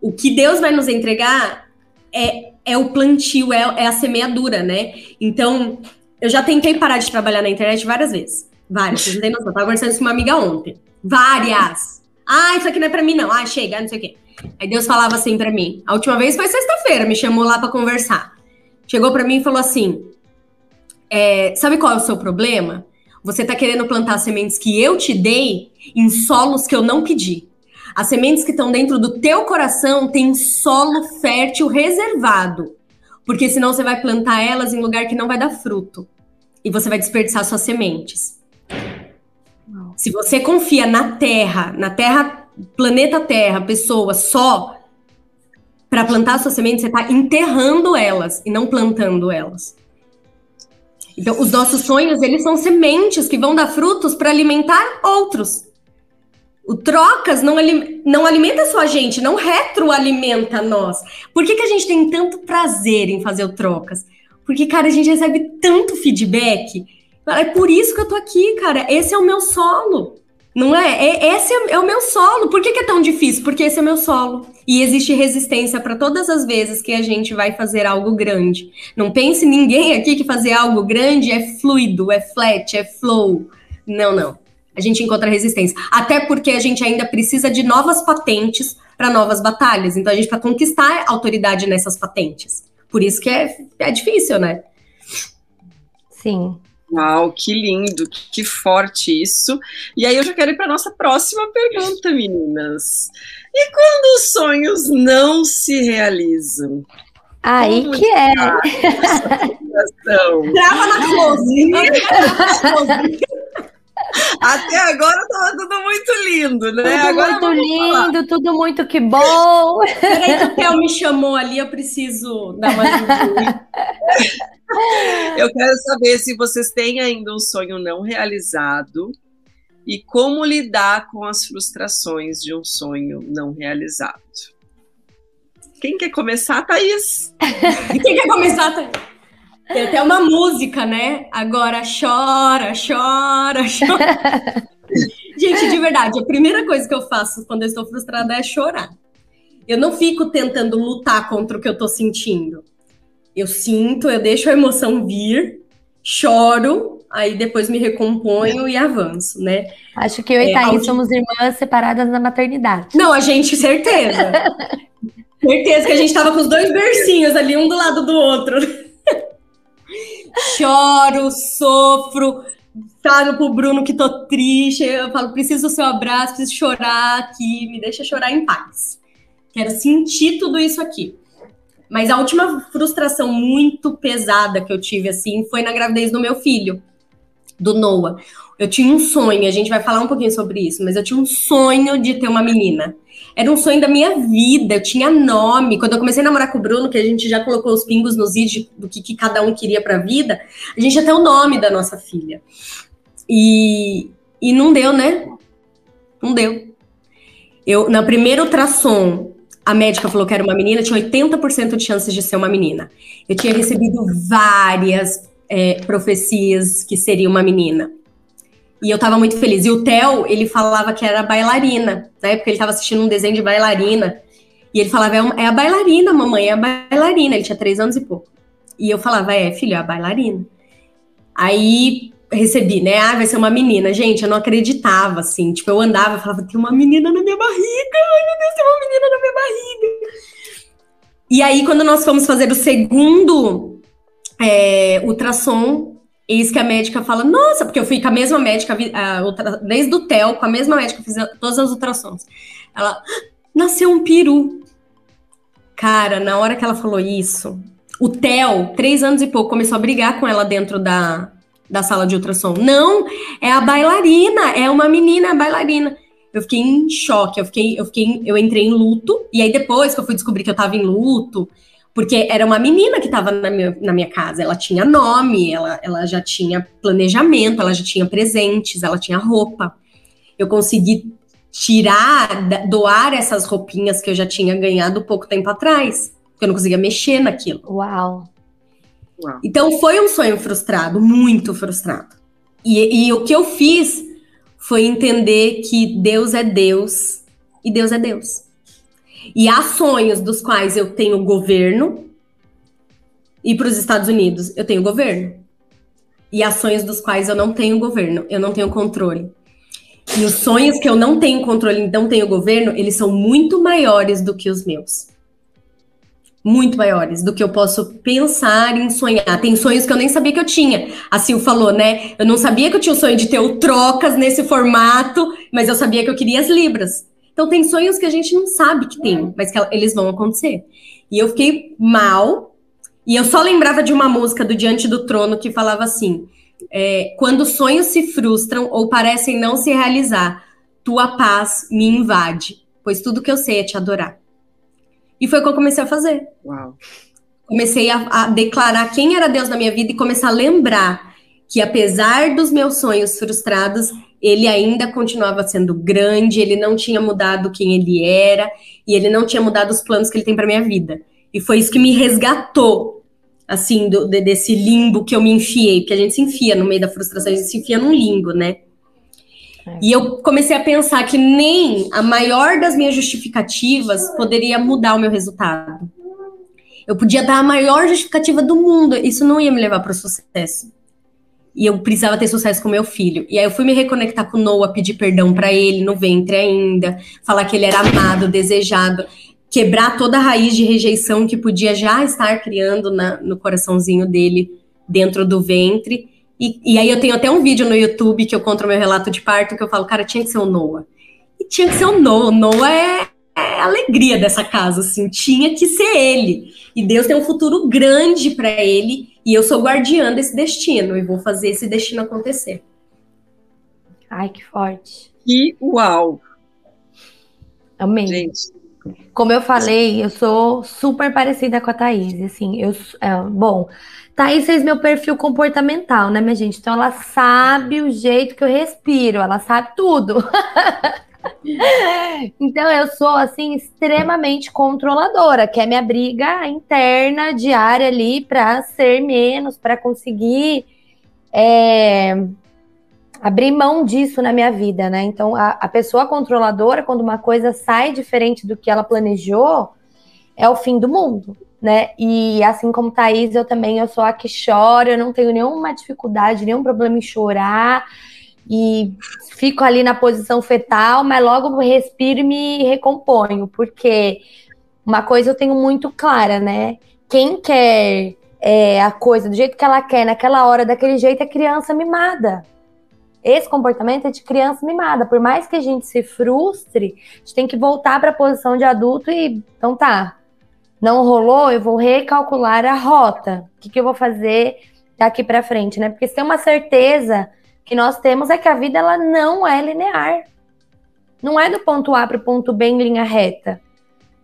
O que Deus vai nos entregar é, é o plantio, é, é a semeadura, né? Então, eu já tentei parar de trabalhar na internet várias vezes. Várias, vocês não têm noção. Eu tava conversando com uma amiga ontem. Várias. Ah, isso aqui não é pra mim, não. Ah, chega, não sei o quê. Aí Deus falava assim pra mim. A última vez foi sexta-feira, me chamou lá para conversar. Chegou para mim e falou assim: é, sabe qual é o seu problema? Você está querendo plantar sementes que eu te dei em solos que eu não pedi. As sementes que estão dentro do teu coração têm solo fértil reservado, porque senão você vai plantar elas em lugar que não vai dar fruto e você vai desperdiçar suas sementes. Se você confia na Terra, na Terra, planeta Terra, pessoa só para plantar suas sementes, você está enterrando elas e não plantando elas. Então, os nossos sonhos, eles são sementes que vão dar frutos para alimentar outros. O trocas não, não alimenta só a gente, não retroalimenta nós. Por que, que a gente tem tanto prazer em fazer o trocas? Porque, cara, a gente recebe tanto feedback. É por isso que eu tô aqui, cara. Esse é o meu solo. Não é? é esse é, é, o meu solo. Por que, que, é tão difícil? Porque esse é o meu solo. E existe resistência para todas as vezes que a gente vai fazer algo grande. Não pense ninguém aqui que fazer algo grande é fluido, é flat, é flow. Não, não. A gente encontra resistência. Até porque a gente ainda precisa de novas patentes para novas batalhas. Então a gente vai conquistar autoridade nessas patentes. Por isso que é, é difícil, né? Sim. Uau, que lindo, que forte isso. E aí eu já quero ir para nossa próxima pergunta, meninas. E quando os sonhos não se realizam? Aí Como que é. Trava na close. Até agora tava tudo muito lindo, né? Tudo agora muito lindo, falar. tudo muito que bom. Peraí que o Theo me chamou ali, eu preciso dar uma Eu quero saber se vocês têm ainda um sonho não realizado e como lidar com as frustrações de um sonho não realizado. Quem quer começar, Thaís? Quem quer começar, Thaís? Tem até uma música, né? Agora chora, chora, chora. Gente, de verdade, a primeira coisa que eu faço quando eu estou frustrada é chorar. Eu não fico tentando lutar contra o que eu estou sentindo. Eu sinto, eu deixo a emoção vir, choro, aí depois me recomponho e avanço, né? Acho que eu e é, Thaís somos irmãs separadas na maternidade. Não, a gente, certeza. certeza que a gente tava com os dois bercinhos ali, um do lado do outro choro, sofro, falo pro Bruno que tô triste, eu falo, preciso do seu abraço, preciso chorar aqui, me deixa chorar em paz. Quero sentir tudo isso aqui. Mas a última frustração muito pesada que eu tive, assim, foi na gravidez do meu filho, do Noah. Eu tinha um sonho, a gente vai falar um pouquinho sobre isso, mas eu tinha um sonho de ter uma menina. Era um sonho da minha vida, eu tinha nome. Quando eu comecei a namorar com o Bruno, que a gente já colocou os pingos nos vídeos do que, que cada um queria para a vida, a gente tem o nome da nossa filha. E, e não deu, né? Não deu. Eu, na primeira ultrassom, a médica falou que era uma menina, tinha 80% de chances de ser uma menina. Eu tinha recebido várias é, profecias que seria uma menina. E eu tava muito feliz. E o Theo, ele falava que era bailarina, né? Porque ele tava assistindo um desenho de bailarina. E ele falava, é, é a bailarina, mamãe, é a bailarina. Ele tinha três anos e pouco. E eu falava, é, filho, é a bailarina. Aí recebi, né? Ah, vai ser uma menina. Gente, eu não acreditava, assim. Tipo, eu andava e falava, tem uma menina na minha barriga. Ai, meu Deus, tem uma menina na minha barriga. E aí, quando nós fomos fazer o segundo é, ultrassom, Eis que a médica fala, nossa, porque eu fui com a mesma médica, a, desde o TEL, com a mesma médica, fiz todas as ultrassons. Ela, nasceu um peru. Cara, na hora que ela falou isso, o Theo, três anos e pouco, começou a brigar com ela dentro da, da sala de ultrassom. Não, é a bailarina, é uma menina bailarina. Eu fiquei em choque, eu fiquei, eu fiquei, eu entrei em luto, e aí depois que eu fui descobrir que eu tava em luto, porque era uma menina que estava na minha, na minha casa, ela tinha nome, ela, ela já tinha planejamento, ela já tinha presentes, ela tinha roupa. Eu consegui tirar, doar essas roupinhas que eu já tinha ganhado pouco tempo atrás, porque eu não conseguia mexer naquilo. Uau! Uau. Então foi um sonho frustrado, muito frustrado. E, e o que eu fiz foi entender que Deus é Deus e Deus é Deus. E há sonhos dos quais eu tenho governo, e para os Estados Unidos eu tenho governo. E há sonhos dos quais eu não tenho governo, eu não tenho controle. E os sonhos que eu não tenho controle, não tenho governo, eles são muito maiores do que os meus. muito maiores do que eu posso pensar em sonhar. Tem sonhos que eu nem sabia que eu tinha. A Sil falou, né? Eu não sabia que eu tinha o sonho de ter o trocas nesse formato, mas eu sabia que eu queria as libras. Então tem sonhos que a gente não sabe que tem, mas que eles vão acontecer. E eu fiquei mal, e eu só lembrava de uma música do Diante do Trono que falava assim: é, quando sonhos se frustram ou parecem não se realizar, tua paz me invade, pois tudo que eu sei é te adorar. E foi o que eu comecei a fazer. Uau. Comecei a, a declarar quem era Deus na minha vida e começar a lembrar que, apesar dos meus sonhos frustrados, ele ainda continuava sendo grande, ele não tinha mudado quem ele era e ele não tinha mudado os planos que ele tem para minha vida. E foi isso que me resgatou, assim, do, de, desse limbo que eu me enfiei, porque a gente se enfia no meio da frustração, a gente se enfia num limbo, né? É. E eu comecei a pensar que nem a maior das minhas justificativas poderia mudar o meu resultado. Eu podia dar a maior justificativa do mundo, isso não ia me levar para o sucesso. E eu precisava ter sucesso com meu filho. E aí eu fui me reconectar com Noah, pedir perdão para ele no ventre ainda, falar que ele era amado, desejado, quebrar toda a raiz de rejeição que podia já estar criando na, no coraçãozinho dele dentro do ventre e, e, aí eu tenho até um vídeo no YouTube que eu conto meu relato de parto, que eu falo, cara, tinha que ser o Noah. E tinha que ser o Noah. O Noah é a alegria dessa casa, assim, tinha que ser ele. E Deus tem um futuro grande para ele, e eu sou guardiã desse destino, e vou fazer esse destino acontecer. Ai, que forte. Que uau! Amém. Gente. Como eu falei, eu sou super parecida com a Thaís, assim, eu, é, bom, Thaís fez meu perfil comportamental, né, minha gente? Então ela sabe o jeito que eu respiro, ela sabe tudo. então eu sou assim extremamente controladora, que é minha briga interna diária ali para ser menos, para conseguir é, abrir mão disso na minha vida, né? Então a, a pessoa controladora, quando uma coisa sai diferente do que ela planejou, é o fim do mundo né? E assim como Thaís, eu também eu sou a que chora, eu não tenho nenhuma dificuldade, nenhum problema em chorar. E fico ali na posição fetal, mas logo respiro e me recomponho, porque uma coisa eu tenho muito clara, né? Quem quer é, a coisa do jeito que ela quer, naquela hora, daquele jeito, é criança mimada. Esse comportamento é de criança mimada. Por mais que a gente se frustre, a gente tem que voltar para a posição de adulto e então tá, não rolou, eu vou recalcular a rota. O que, que eu vou fazer daqui para frente, né? Porque se tem uma certeza que nós temos é que a vida ela não é linear. Não é do ponto A para o ponto B em linha reta.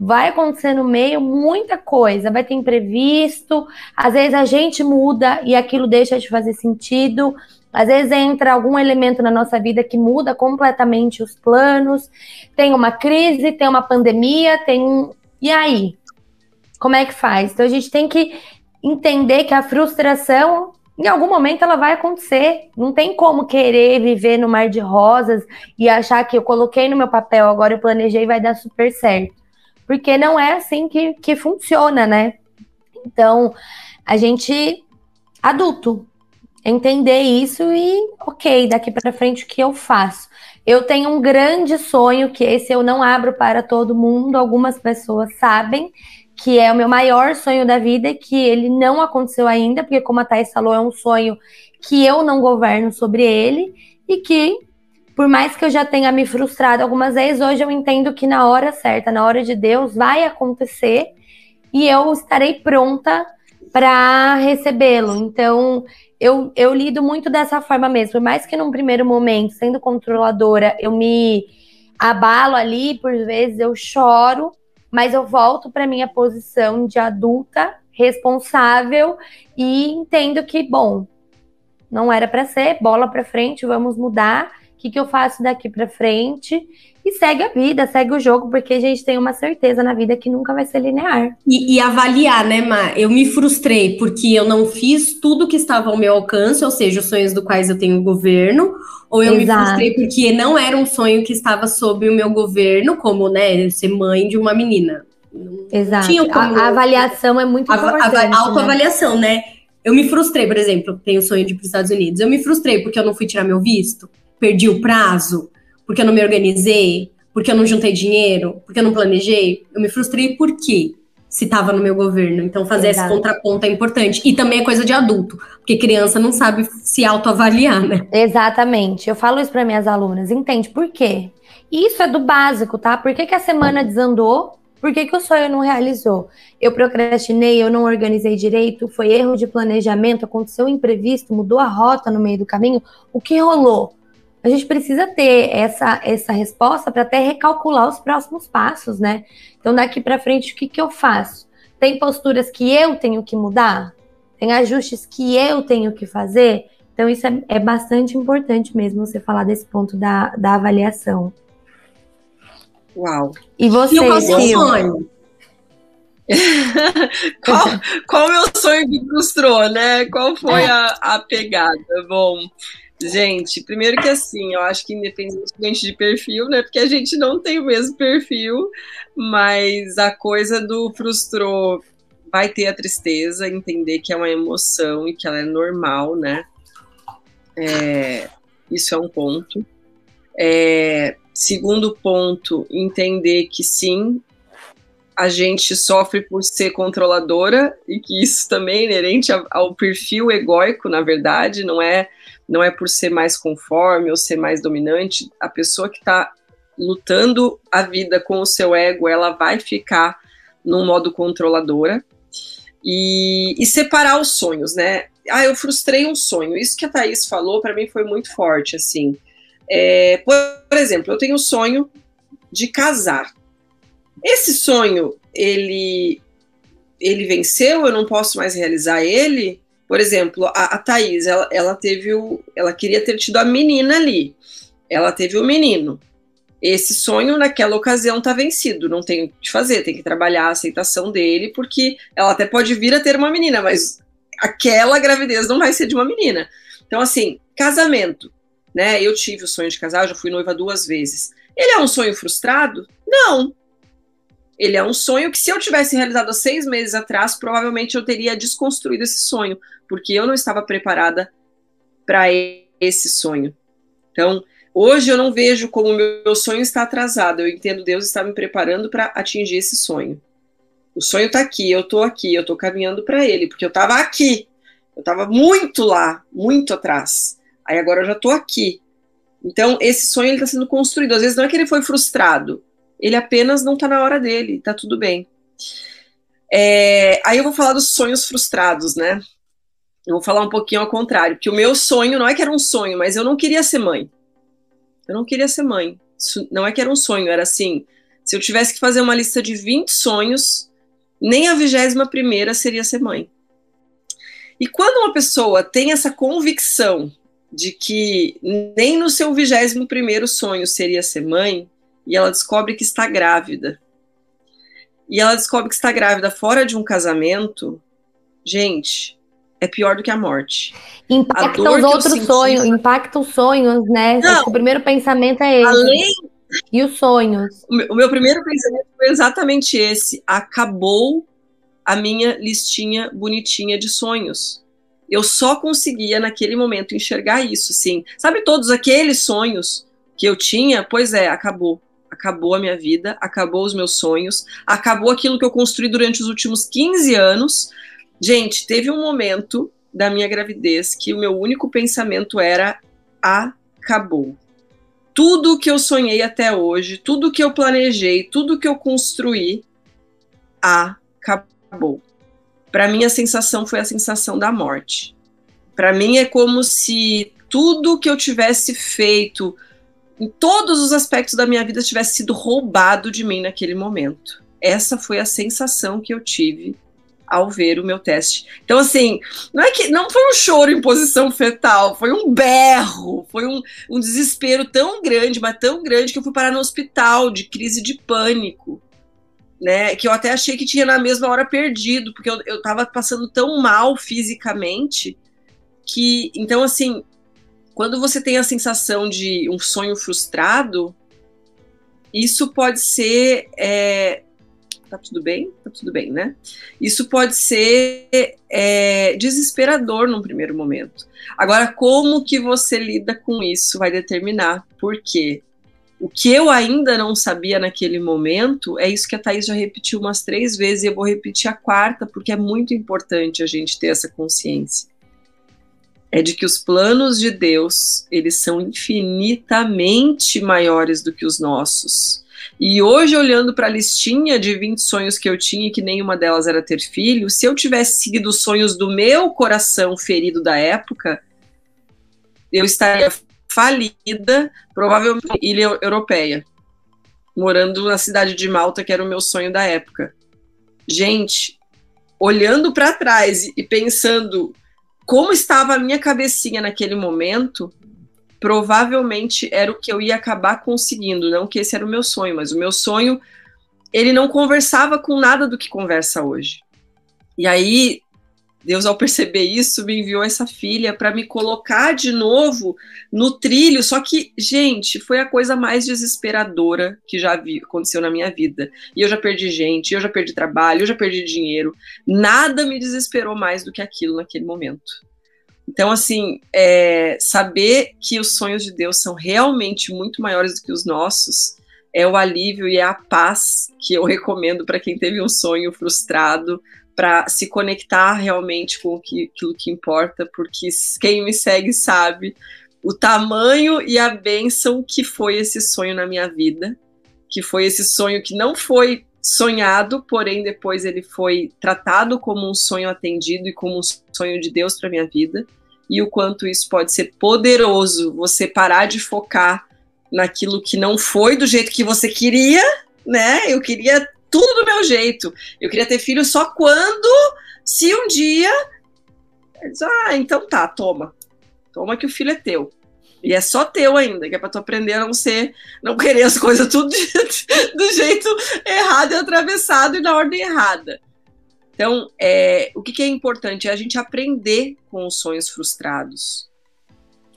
Vai acontecer no meio muita coisa, vai ter imprevisto, às vezes a gente muda e aquilo deixa de fazer sentido, às vezes entra algum elemento na nossa vida que muda completamente os planos, tem uma crise, tem uma pandemia, tem um. E aí? Como é que faz? Então a gente tem que entender que a frustração, em algum momento, ela vai acontecer. Não tem como querer viver no mar de rosas e achar que eu coloquei no meu papel, agora eu planejei e vai dar super certo. Porque não é assim que, que funciona, né? Então, a gente, adulto, entender isso e, ok, daqui para frente o que eu faço? Eu tenho um grande sonho que esse eu não abro para todo mundo, algumas pessoas sabem, que é o meu maior sonho da vida, que ele não aconteceu ainda, porque como a Thais falou, é um sonho que eu não governo sobre ele e que, por mais que eu já tenha me frustrado algumas vezes, hoje eu entendo que na hora certa, na hora de Deus, vai acontecer e eu estarei pronta para recebê-lo. Então, eu, eu lido muito dessa forma mesmo. Por mais que num primeiro momento, sendo controladora, eu me abalo ali, por vezes eu choro, mas eu volto para minha posição de adulta responsável e entendo que, bom, não era para ser, bola para frente, vamos mudar. O que, que eu faço daqui para frente? E segue a vida, segue o jogo, porque a gente tem uma certeza na vida que nunca vai ser linear. E, e avaliar, né, Ma? Eu me frustrei porque eu não fiz tudo que estava ao meu alcance, ou seja, os sonhos do quais eu tenho governo, ou eu Exato. me frustrei porque não era um sonho que estava sob o meu governo, como, né, ser mãe de uma menina. Exato. Como... A, a, avaliação é muito a, importante. A, a autoavaliação, né? né? Eu me frustrei, por exemplo, tenho o sonho de ir para os Estados Unidos. Eu me frustrei porque eu não fui tirar meu visto, perdi o prazo, porque eu não me organizei, porque eu não juntei dinheiro, porque eu não planejei. Eu me frustrei por quê? se estava no meu governo. Então, fazer Exato. esse contraponto é importante. E também é coisa de adulto, porque criança não sabe se autoavaliar, né? Exatamente. Eu falo isso para minhas alunas. Entende por quê? Isso é do básico, tá? Por que, que a semana desandou? Por que, que o sonho não realizou? Eu procrastinei, eu não organizei direito, foi erro de planejamento, aconteceu um imprevisto, mudou a rota no meio do caminho. O que rolou? A gente precisa ter essa, essa resposta para até recalcular os próximos passos, né? Então, daqui para frente, o que, que eu faço? Tem posturas que eu tenho que mudar? Tem ajustes que eu tenho que fazer? Então, isso é, é bastante importante mesmo você falar desse ponto da, da avaliação. Uau. E você, e qual sonho? qual, qual o meu sonho que frustrou, né? Qual foi é. a, a pegada? Bom, gente, primeiro que assim, eu acho que independentemente de perfil, né? Porque a gente não tem o mesmo perfil, mas a coisa do frustrou vai ter a tristeza, entender que é uma emoção e que ela é normal, né? É, isso é um ponto. É, Segundo ponto, entender que sim, a gente sofre por ser controladora e que isso também é inerente ao perfil egóico, na verdade, não é não é por ser mais conforme ou ser mais dominante. A pessoa que está lutando a vida com o seu ego, ela vai ficar num modo controladora e, e separar os sonhos, né? Ah, eu frustrei um sonho. Isso que a Thaís falou para mim foi muito forte, assim. É, por, por exemplo, eu tenho o sonho de casar. Esse sonho, ele, ele venceu, eu não posso mais realizar ele. Por exemplo, a, a Thaís, ela, ela teve o. Ela queria ter tido a menina ali. Ela teve o menino. Esse sonho, naquela ocasião, está vencido. Não tem o que fazer, tem que trabalhar a aceitação dele, porque ela até pode vir a ter uma menina, mas aquela gravidez não vai ser de uma menina. Então, assim, casamento né? Eu tive o sonho de casar, já fui noiva duas vezes. Ele é um sonho frustrado? Não. Ele é um sonho que, se eu tivesse realizado há seis meses atrás, provavelmente eu teria desconstruído esse sonho, porque eu não estava preparada para esse sonho. Então, hoje eu não vejo como o meu sonho está atrasado. Eu entendo Deus está me preparando para atingir esse sonho. O sonho está aqui, eu estou aqui, eu estou caminhando para ele, porque eu estava aqui. Eu estava muito lá, muito atrás. Aí agora eu já estou aqui. Então, esse sonho está sendo construído. Às vezes não é que ele foi frustrado, ele apenas não está na hora dele, está tudo bem. É, aí eu vou falar dos sonhos frustrados, né? Eu vou falar um pouquinho ao contrário, que o meu sonho não é que era um sonho, mas eu não queria ser mãe. Eu não queria ser mãe. Isso não é que era um sonho, era assim: se eu tivesse que fazer uma lista de 20 sonhos, nem a vigésima primeira seria ser mãe. E quando uma pessoa tem essa convicção de que nem no seu vigésimo primeiro sonho seria ser mãe, e ela descobre que está grávida. E ela descobre que está grávida fora de um casamento, gente, é pior do que a morte. Impacta os outros senti... sonhos, impacta os sonhos, né? Não, o primeiro pensamento é esse. Além... E os sonhos? O meu, o meu primeiro pensamento foi exatamente esse. Acabou a minha listinha bonitinha de sonhos eu só conseguia naquele momento enxergar isso, sim. Sabe todos aqueles sonhos que eu tinha? Pois é, acabou. Acabou a minha vida, acabou os meus sonhos, acabou aquilo que eu construí durante os últimos 15 anos. Gente, teve um momento da minha gravidez que o meu único pensamento era acabou. Tudo que eu sonhei até hoje, tudo que eu planejei, tudo que eu construí, acabou. Para mim, a sensação foi a sensação da morte. Para mim, é como se tudo que eu tivesse feito, em todos os aspectos da minha vida, tivesse sido roubado de mim naquele momento. Essa foi a sensação que eu tive ao ver o meu teste. Então, assim, não é que não foi um choro em posição fetal, foi um berro, foi um, um desespero tão grande, mas tão grande que eu fui parar no hospital de crise de pânico né? Que eu até achei que tinha na mesma hora perdido, porque eu, eu tava passando tão mal fisicamente que. Então, assim, quando você tem a sensação de um sonho frustrado, isso pode ser. É, tá tudo bem? Tá tudo bem, né? Isso pode ser é, desesperador num primeiro momento. Agora, como que você lida com isso vai determinar. Por quê? O que eu ainda não sabia naquele momento é isso que a Thaís já repetiu umas três vezes e eu vou repetir a quarta, porque é muito importante a gente ter essa consciência. É de que os planos de Deus, eles são infinitamente maiores do que os nossos. E hoje, olhando para a listinha de 20 sonhos que eu tinha, que nenhuma delas era ter filho, se eu tivesse seguido os sonhos do meu coração ferido da época, eu estaria falida, provavelmente ilha europeia, morando na cidade de Malta, que era o meu sonho da época. Gente, olhando para trás e pensando como estava a minha cabecinha naquele momento, provavelmente era o que eu ia acabar conseguindo, não que esse era o meu sonho, mas o meu sonho ele não conversava com nada do que conversa hoje. E aí Deus, ao perceber isso, me enviou essa filha para me colocar de novo no trilho. Só que, gente, foi a coisa mais desesperadora que já vi, aconteceu na minha vida. E eu já perdi gente, eu já perdi trabalho, eu já perdi dinheiro. Nada me desesperou mais do que aquilo naquele momento. Então, assim, é, saber que os sonhos de Deus são realmente muito maiores do que os nossos é o alívio e é a paz que eu recomendo para quem teve um sonho frustrado, para se conectar realmente com que, aquilo que importa, porque quem me segue sabe o tamanho e a bênção que foi esse sonho na minha vida, que foi esse sonho que não foi sonhado, porém depois ele foi tratado como um sonho atendido e como um sonho de Deus para minha vida, e o quanto isso pode ser poderoso, você parar de focar naquilo que não foi do jeito que você queria, né? Eu queria tudo do meu jeito. Eu queria ter filho só quando, se um dia. Ah, então tá, toma. Toma que o filho é teu. E é só teu ainda, que é pra tu aprender a não ser, não querer as coisas tudo de, do jeito errado e atravessado e na ordem errada. Então, é, o que, que, é importante é a gente aprender com os sonhos frustrados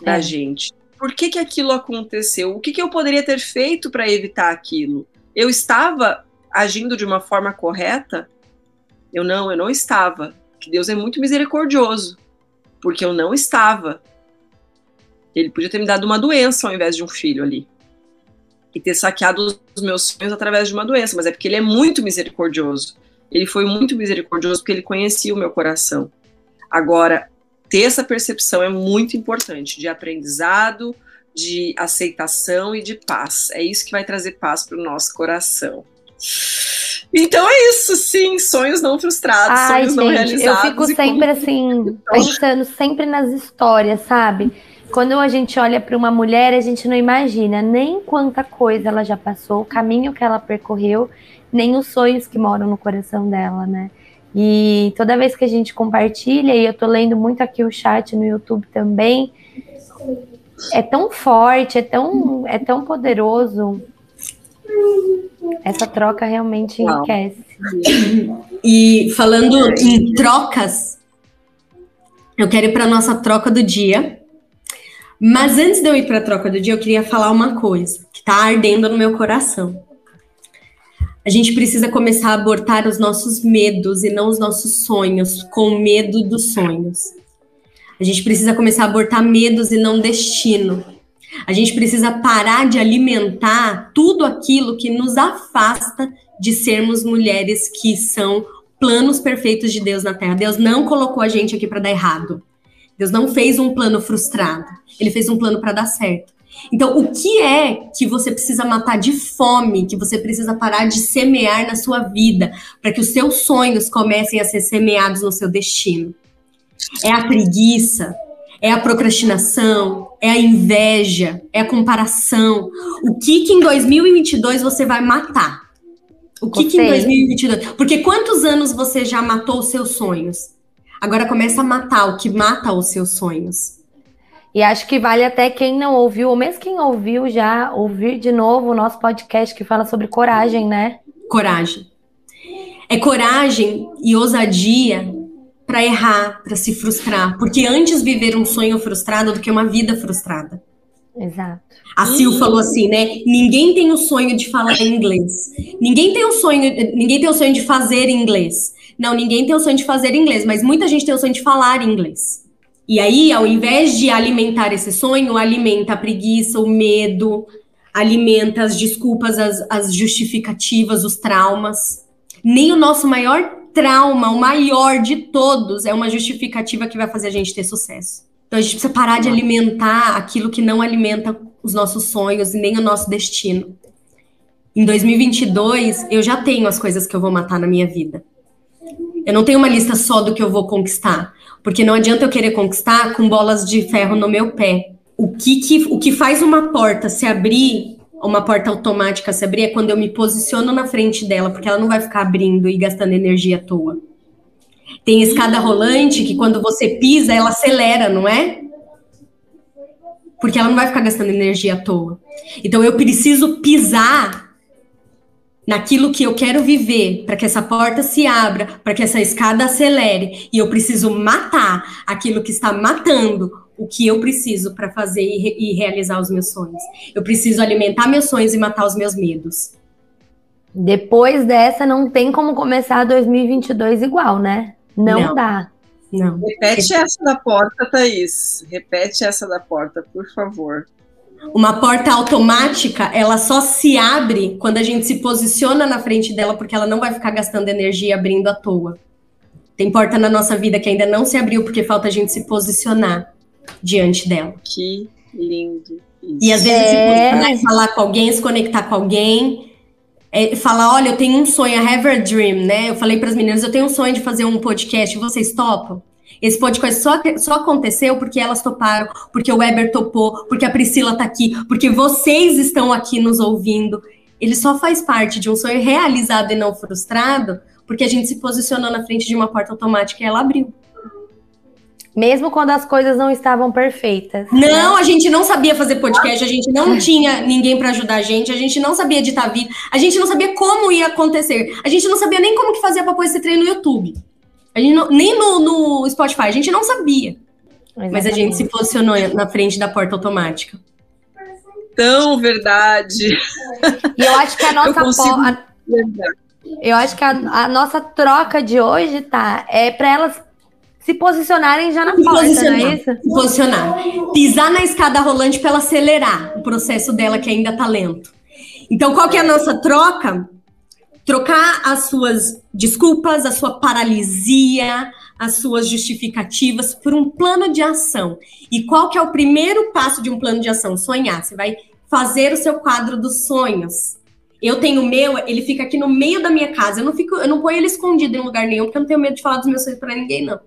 da é. gente. Por que, que aquilo aconteceu? O que, que eu poderia ter feito para evitar aquilo? Eu estava agindo de uma forma correta? Eu não, eu não estava. Que Deus é muito misericordioso, porque eu não estava. Ele podia ter me dado uma doença ao invés de um filho ali. E ter saqueado os meus sonhos através de uma doença, mas é porque ele é muito misericordioso. Ele foi muito misericordioso porque ele conhecia o meu coração. Agora, ter essa percepção é muito importante de aprendizado, de aceitação e de paz. É isso que vai trazer paz para o nosso coração. Então é isso, sim, sonhos não frustrados, Ai, sonhos gente, não realizados. Eu fico sempre assim, pensando sempre nas histórias, sabe? Quando a gente olha para uma mulher, a gente não imagina nem quanta coisa ela já passou, o caminho que ela percorreu, nem os sonhos que moram no coração dela, né? E toda vez que a gente compartilha, e eu tô lendo muito aqui o chat no YouTube também, é tão forte, é tão, é tão poderoso essa troca realmente enriquece. E falando em trocas, eu quero ir para nossa troca do dia. Mas antes de eu ir para a troca do dia, eu queria falar uma coisa que está ardendo no meu coração. A gente precisa começar a abortar os nossos medos e não os nossos sonhos, com medo dos sonhos. A gente precisa começar a abortar medos e não destino. A gente precisa parar de alimentar tudo aquilo que nos afasta de sermos mulheres que são planos perfeitos de Deus na Terra. Deus não colocou a gente aqui para dar errado. Deus não fez um plano frustrado. Ele fez um plano para dar certo. Então, o que é que você precisa matar de fome, que você precisa parar de semear na sua vida, para que os seus sonhos comecem a ser semeados no seu destino? É a preguiça, é a procrastinação, é a inveja, é a comparação. O que que em 2022 você vai matar? O que, que em 2022? Porque quantos anos você já matou os seus sonhos? Agora começa a matar o que mata os seus sonhos. E acho que vale até quem não ouviu, ou mesmo quem ouviu já, ouvir de novo o nosso podcast que fala sobre coragem, né? Coragem. É coragem e ousadia para errar, para se frustrar. Porque antes viver um sonho frustrado do que uma vida frustrada. Exato. A Sil falou assim, né? Ninguém tem o sonho de falar inglês. Ninguém tem o sonho, ninguém tem o sonho de fazer inglês. Não, ninguém tem o sonho de fazer inglês, mas muita gente tem o sonho de falar inglês. E aí, ao invés de alimentar esse sonho, alimenta a preguiça, o medo, alimenta as desculpas, as, as justificativas, os traumas. Nem o nosso maior trauma, o maior de todos, é uma justificativa que vai fazer a gente ter sucesso. Então a gente precisa parar de alimentar aquilo que não alimenta os nossos sonhos e nem o nosso destino. Em 2022, eu já tenho as coisas que eu vou matar na minha vida. Eu não tenho uma lista só do que eu vou conquistar, porque não adianta eu querer conquistar com bolas de ferro no meu pé. O que, que, o que faz uma porta se abrir, uma porta automática se abrir, é quando eu me posiciono na frente dela, porque ela não vai ficar abrindo e gastando energia à toa. Tem escada rolante que quando você pisa, ela acelera, não é? Porque ela não vai ficar gastando energia à toa. Então eu preciso pisar naquilo que eu quero viver, para que essa porta se abra, para que essa escada acelere, e eu preciso matar aquilo que está matando o que eu preciso para fazer e, re e, realizar os meus sonhos. Eu preciso alimentar meus sonhos e matar os meus medos. Depois dessa, não tem como começar 2022 igual, né? Não, não. dá. Não. Repete essa da porta, Thaís. Repete essa da porta, por favor. Uma porta automática, ela só se abre quando a gente se posiciona na frente dela, porque ela não vai ficar gastando energia abrindo à toa. Tem porta na nossa vida que ainda não se abriu porque falta a gente se posicionar diante dela. Que lindo. Isso. E às vezes é... se posicionar e falar com alguém, se conectar com alguém, é, falar, olha, eu tenho um sonho, I have a dream, né? Eu falei para as meninas, eu tenho um sonho de fazer um podcast, vocês topam? Esse podcast só, só aconteceu porque elas toparam, porque o Weber topou, porque a Priscila tá aqui, porque vocês estão aqui nos ouvindo. Ele só faz parte de um sonho realizado e não frustrado, porque a gente se posicionou na frente de uma porta automática e ela abriu. Mesmo quando as coisas não estavam perfeitas. Não, a gente não sabia fazer podcast, a gente não tinha ninguém para ajudar a gente, a gente não sabia editar vídeo, a gente não sabia como ia acontecer, a gente não sabia nem como que fazia para pôr esse treino no YouTube. A gente não, nem no, no, Spotify, a gente não sabia. Exatamente. Mas a gente se posicionou na frente da porta automática. Tão verdade. E eu acho que a nossa porta. Eu acho que a, a, nossa troca de hoje, tá? É para elas se posicionarem já na se porta, não é isso? Se posicionar. Pisar na escada rolante para ela acelerar o processo dela, que ainda tá lento. Então, qual que é a nossa troca? Trocar as suas desculpas, a sua paralisia, as suas justificativas por um plano de ação. E qual que é o primeiro passo de um plano de ação? Sonhar. Você vai fazer o seu quadro dos sonhos. Eu tenho o meu, ele fica aqui no meio da minha casa. Eu não fico, eu não ponho ele escondido em lugar nenhum, porque eu não tenho medo de falar dos meus sonhos para ninguém, não.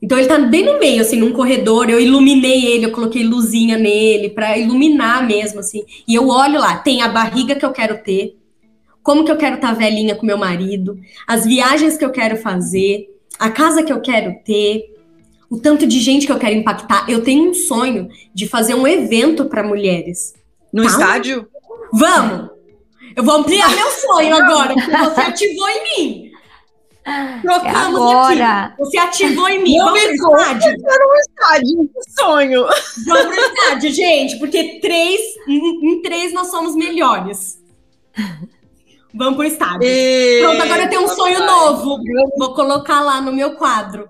Então ele tá bem no meio, assim, num corredor. Eu iluminei ele, eu coloquei luzinha nele para iluminar mesmo, assim. E eu olho lá, tem a barriga que eu quero ter, como que eu quero estar tá velhinha com meu marido, as viagens que eu quero fazer, a casa que eu quero ter, o tanto de gente que eu quero impactar. Eu tenho um sonho de fazer um evento para mulheres. No tá? estádio? Vamos! Eu vou ampliar meu sonho agora, porque você ativou em mim. Trocamos agora. aqui. Você ativou em mim. Não Vamos pro estádio? Um estádio, sonho. Vamos pro estádio, gente, porque três, em, em três nós somos melhores. Vamos pro estádio. E... Pronto, agora eu tenho um sonho novo. Vou colocar lá no meu quadro.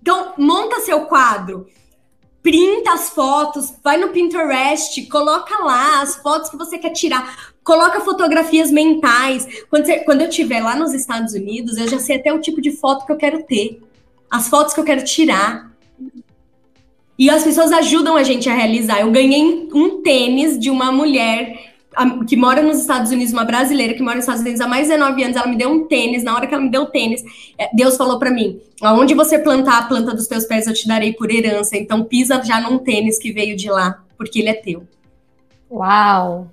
Então, monta seu quadro. Printa as fotos, vai no Pinterest, coloca lá as fotos que você quer tirar. Coloca fotografias mentais. Quando, você, quando eu estiver lá nos Estados Unidos, eu já sei até o tipo de foto que eu quero ter. As fotos que eu quero tirar. E as pessoas ajudam a gente a realizar. Eu ganhei um tênis de uma mulher que mora nos Estados Unidos, uma brasileira que mora nos Estados Unidos há mais de 19 anos, ela me deu um tênis. Na hora que ela me deu o tênis, é, Deus falou para mim: aonde você plantar a planta dos teus pés, eu te darei por herança. Então pisa já num tênis que veio de lá, porque ele é teu. Uau!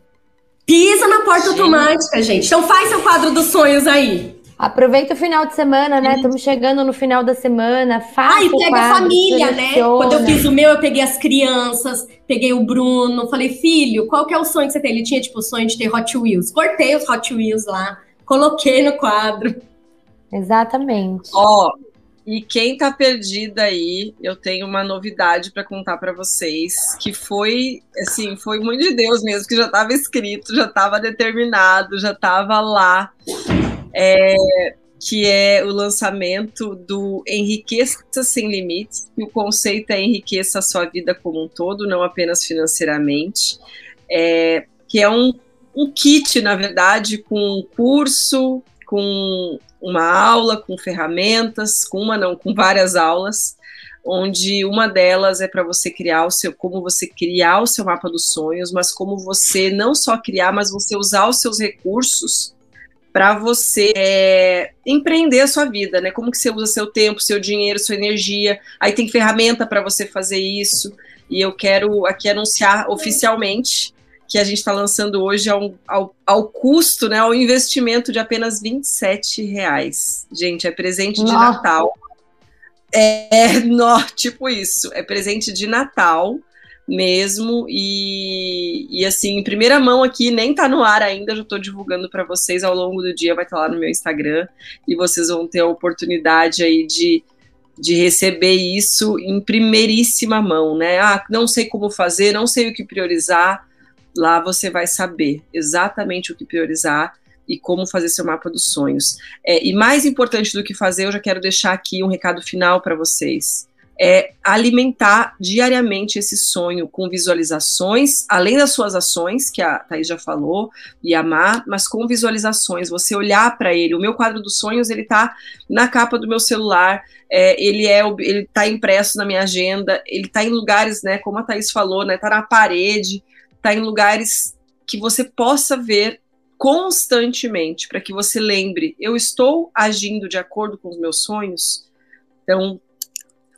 Pisa na porta gente. automática, gente. Então faz seu quadro dos sonhos aí. Aproveita o final de semana, né? Estamos chegando no final da semana. Faça ah, e pega quadro, a família, né? Quando eu fiz o meu, eu peguei as crianças, peguei o Bruno, falei, filho, qual que é o sonho que você tem? Ele tinha, tipo, o sonho de ter Hot Wheels. Cortei os Hot Wheels lá, coloquei no quadro. Exatamente. Ó, oh, e quem tá perdida aí, eu tenho uma novidade para contar para vocês, que foi, assim, foi muito de Deus mesmo, que já estava escrito, já estava determinado, já estava lá é, que é o lançamento do Enriqueça Sem Limites, que o conceito é enriqueça a sua vida como um todo, não apenas financeiramente. É, que é um, um kit, na verdade, com um curso, com uma aula, com ferramentas, com uma não, com várias aulas, onde uma delas é para você criar o seu, como você criar o seu mapa dos sonhos, mas como você não só criar, mas você usar os seus recursos para você é, empreender a sua vida, né? Como que você usa seu tempo, seu dinheiro, sua energia. Aí tem ferramenta para você fazer isso. E eu quero aqui anunciar oficialmente que a gente está lançando hoje ao, ao, ao, custo, né, ao investimento de apenas 27 reais. Gente, é presente de Nossa. Natal. É, é no, tipo isso, é presente de Natal mesmo. E, e assim, em primeira mão aqui, nem tá no ar ainda, já estou divulgando para vocês ao longo do dia, vai estar tá lá no meu Instagram, e vocês vão ter a oportunidade aí de, de receber isso em primeiríssima mão, né? Ah, não sei como fazer, não sei o que priorizar. Lá você vai saber exatamente o que priorizar e como fazer seu mapa dos sonhos. É, e mais importante do que fazer, eu já quero deixar aqui um recado final para vocês é alimentar diariamente esse sonho com visualizações, além das suas ações, que a Thaís já falou, e amar, mas com visualizações, você olhar para ele. O meu quadro dos sonhos, ele tá na capa do meu celular, é, ele é ele tá impresso na minha agenda, ele tá em lugares, né, como a Thaís falou, né, tá na parede, tá em lugares que você possa ver constantemente, para que você lembre, eu estou agindo de acordo com os meus sonhos? Então,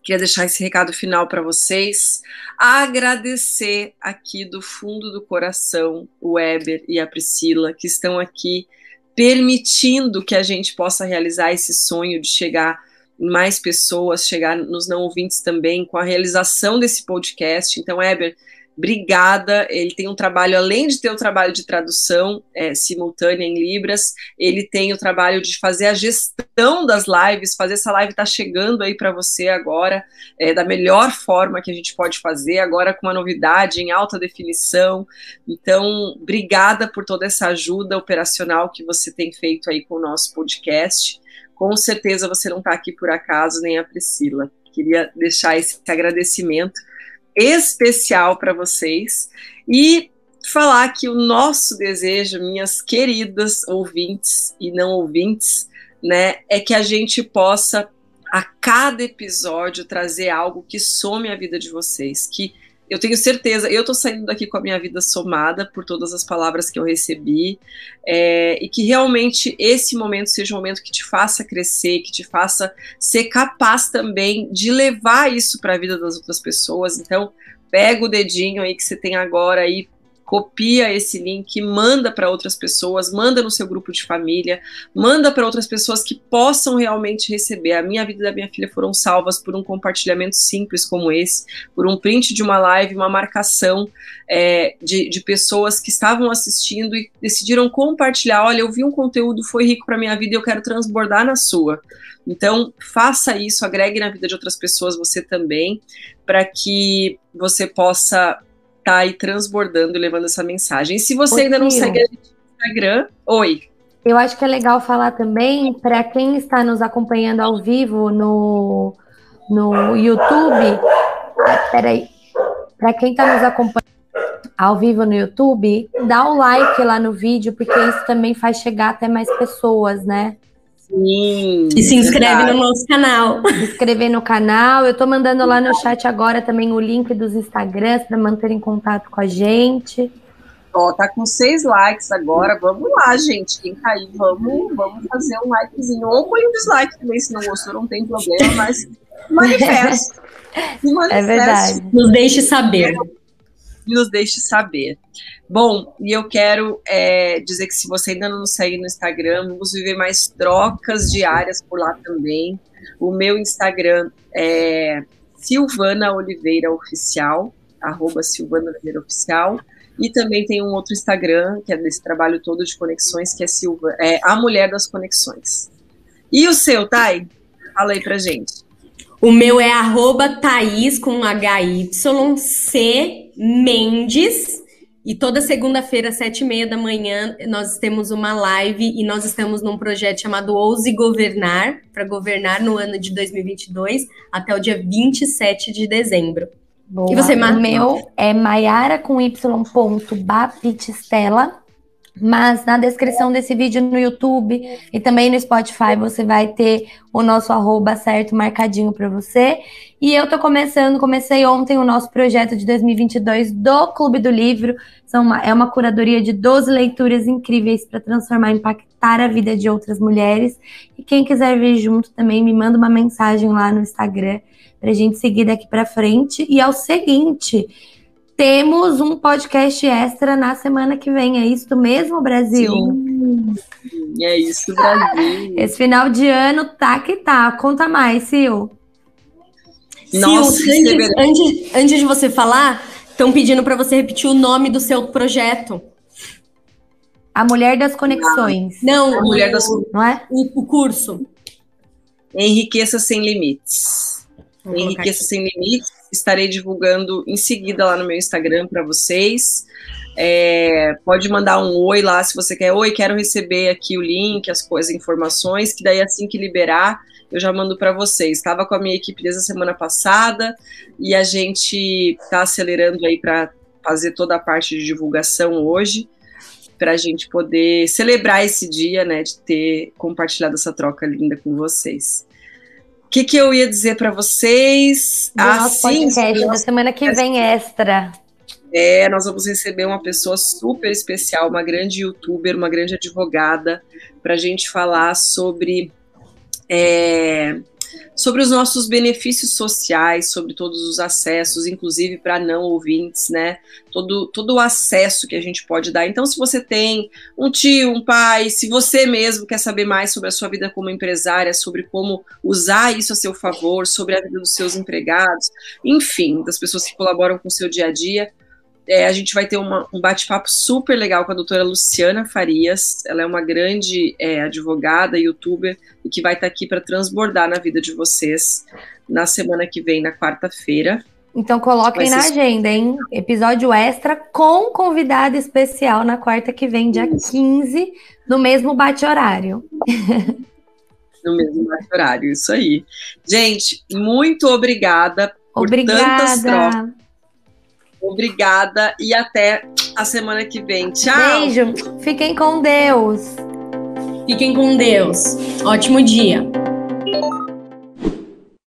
Queria deixar esse recado final para vocês. Agradecer aqui do fundo do coração o Weber e a Priscila, que estão aqui permitindo que a gente possa realizar esse sonho de chegar mais pessoas, chegar nos não ouvintes também, com a realização desse podcast. Então, Weber, Brigada, ele tem um trabalho, além de ter o trabalho de tradução é, simultânea em Libras, ele tem o trabalho de fazer a gestão das lives, fazer essa live estar tá chegando aí para você agora, é, da melhor forma que a gente pode fazer, agora com uma novidade em alta definição. Então, obrigada por toda essa ajuda operacional que você tem feito aí com o nosso podcast. Com certeza você não está aqui por acaso, nem a Priscila. Queria deixar esse agradecimento especial para vocês e falar que o nosso desejo, minhas queridas ouvintes e não ouvintes, né, é que a gente possa a cada episódio trazer algo que some a vida de vocês, que eu tenho certeza, eu estou saindo daqui com a minha vida somada por todas as palavras que eu recebi, é, e que realmente esse momento seja um momento que te faça crescer, que te faça ser capaz também de levar isso para a vida das outras pessoas. Então, pega o dedinho aí que você tem agora aí copia esse link, manda para outras pessoas, manda no seu grupo de família, manda para outras pessoas que possam realmente receber. A minha vida e da minha filha foram salvas por um compartilhamento simples como esse, por um print de uma live, uma marcação é, de, de pessoas que estavam assistindo e decidiram compartilhar. Olha, eu vi um conteúdo, foi rico para minha vida e eu quero transbordar na sua. Então, faça isso, agregue na vida de outras pessoas você também, para que você possa tá aí transbordando e levando essa mensagem. E se você ainda não segue a gente no Instagram, oi. Eu acho que é legal falar também para quem está nos acompanhando ao vivo no, no YouTube. Ah, peraí. Para quem está nos acompanhando ao vivo no YouTube, dá o um like lá no vídeo, porque isso também faz chegar até mais pessoas, né? Sim. E se inscreve verdade. no nosso canal. Se inscrever no canal. Eu tô mandando lá no chat agora também o link dos Instagrams para manter em contato com a gente. Ó, tá com seis likes agora. Vamos lá, gente. Quem cair, vamos, vamos fazer um likezinho. Ou põe um dislike também, se não gostou, não tem problema, mas manifesto. É verdade. Nos deixe saber. Nos deixe saber. Bom, e eu quero é, dizer que se você ainda não nos segue no Instagram, vamos viver mais trocas diárias por lá também. O meu Instagram é Silvana Oliveira Oficial, arroba Silvana Oliveira Oficial. E também tem um outro Instagram, que é desse trabalho todo de conexões, que é, Silva, é A Mulher das Conexões. E o seu, Thay? Fala aí pra gente. O meu é arroba Thaís com H-Y-C Mendes e toda segunda-feira, sete e meia da manhã, nós temos uma live e nós estamos num projeto chamado Ouse Governar, para governar no ano de 2022 até o dia 27 de dezembro. Boa. E você, Mar... O meu é Maiara com Y ponto Baptistela. Mas na descrição desse vídeo no YouTube e também no Spotify você vai ter o nosso arroba certo marcadinho para você. E eu tô começando, comecei ontem o nosso projeto de 2022 do Clube do Livro. São uma, é uma curadoria de 12 leituras incríveis para transformar, impactar a vida de outras mulheres. E quem quiser vir junto também me manda uma mensagem lá no Instagram para a gente seguir daqui para frente. E é o seguinte, temos um podcast extra na semana que vem. É isso mesmo, Brasil? Sim, é isso, Brasil. Esse final de ano tá que tá. Conta mais, Sil. Nossa, Sil, antes, antes, antes de você falar, estão pedindo para você repetir o nome do seu projeto. A Mulher das Conexões. Não, a Mulher das Não é? O, o curso. Enriqueça Sem Limites. Enriqueça Sem Limites. Estarei divulgando em seguida lá no meu Instagram para vocês. É, pode mandar um oi lá se você quer. Oi, quero receber aqui o link, as coisas, informações, que daí assim que liberar, eu já mando para vocês. Estava com a minha equipe desde a semana passada e a gente está acelerando aí para fazer toda a parte de divulgação hoje, para a gente poder celebrar esse dia, né, de ter compartilhado essa troca linda com vocês que, que eu ia dizer para vocês? Do assim, podcast da semana que vem extra. É, nós vamos receber uma pessoa super especial, uma grande youtuber, uma grande advogada, para a gente falar sobre é, sobre os nossos benefícios sociais, sobre todos os acessos, inclusive para não ouvintes, né? Todo, todo o acesso que a gente pode dar. Então, se você tem um tio, um pai, se você mesmo quer saber mais sobre a sua vida como empresária, sobre como usar isso a seu favor, sobre a vida dos seus empregados, enfim, das pessoas que colaboram com o seu dia a dia, é, a gente vai ter uma, um bate-papo super legal com a doutora Luciana Farias. Ela é uma grande é, advogada, youtuber, e que vai estar aqui para transbordar na vida de vocês na semana que vem, na quarta-feira. Então coloquem na agenda, hein? Episódio extra com convidado especial na quarta que vem, dia 15, no mesmo bate-horário. No mesmo bate-horário, isso aí. Gente, muito obrigada por obrigada. tantas trocas Obrigada e até a semana que vem. Tchau. Beijo. Fiquem com Deus. Fiquem com Deus. Ótimo dia.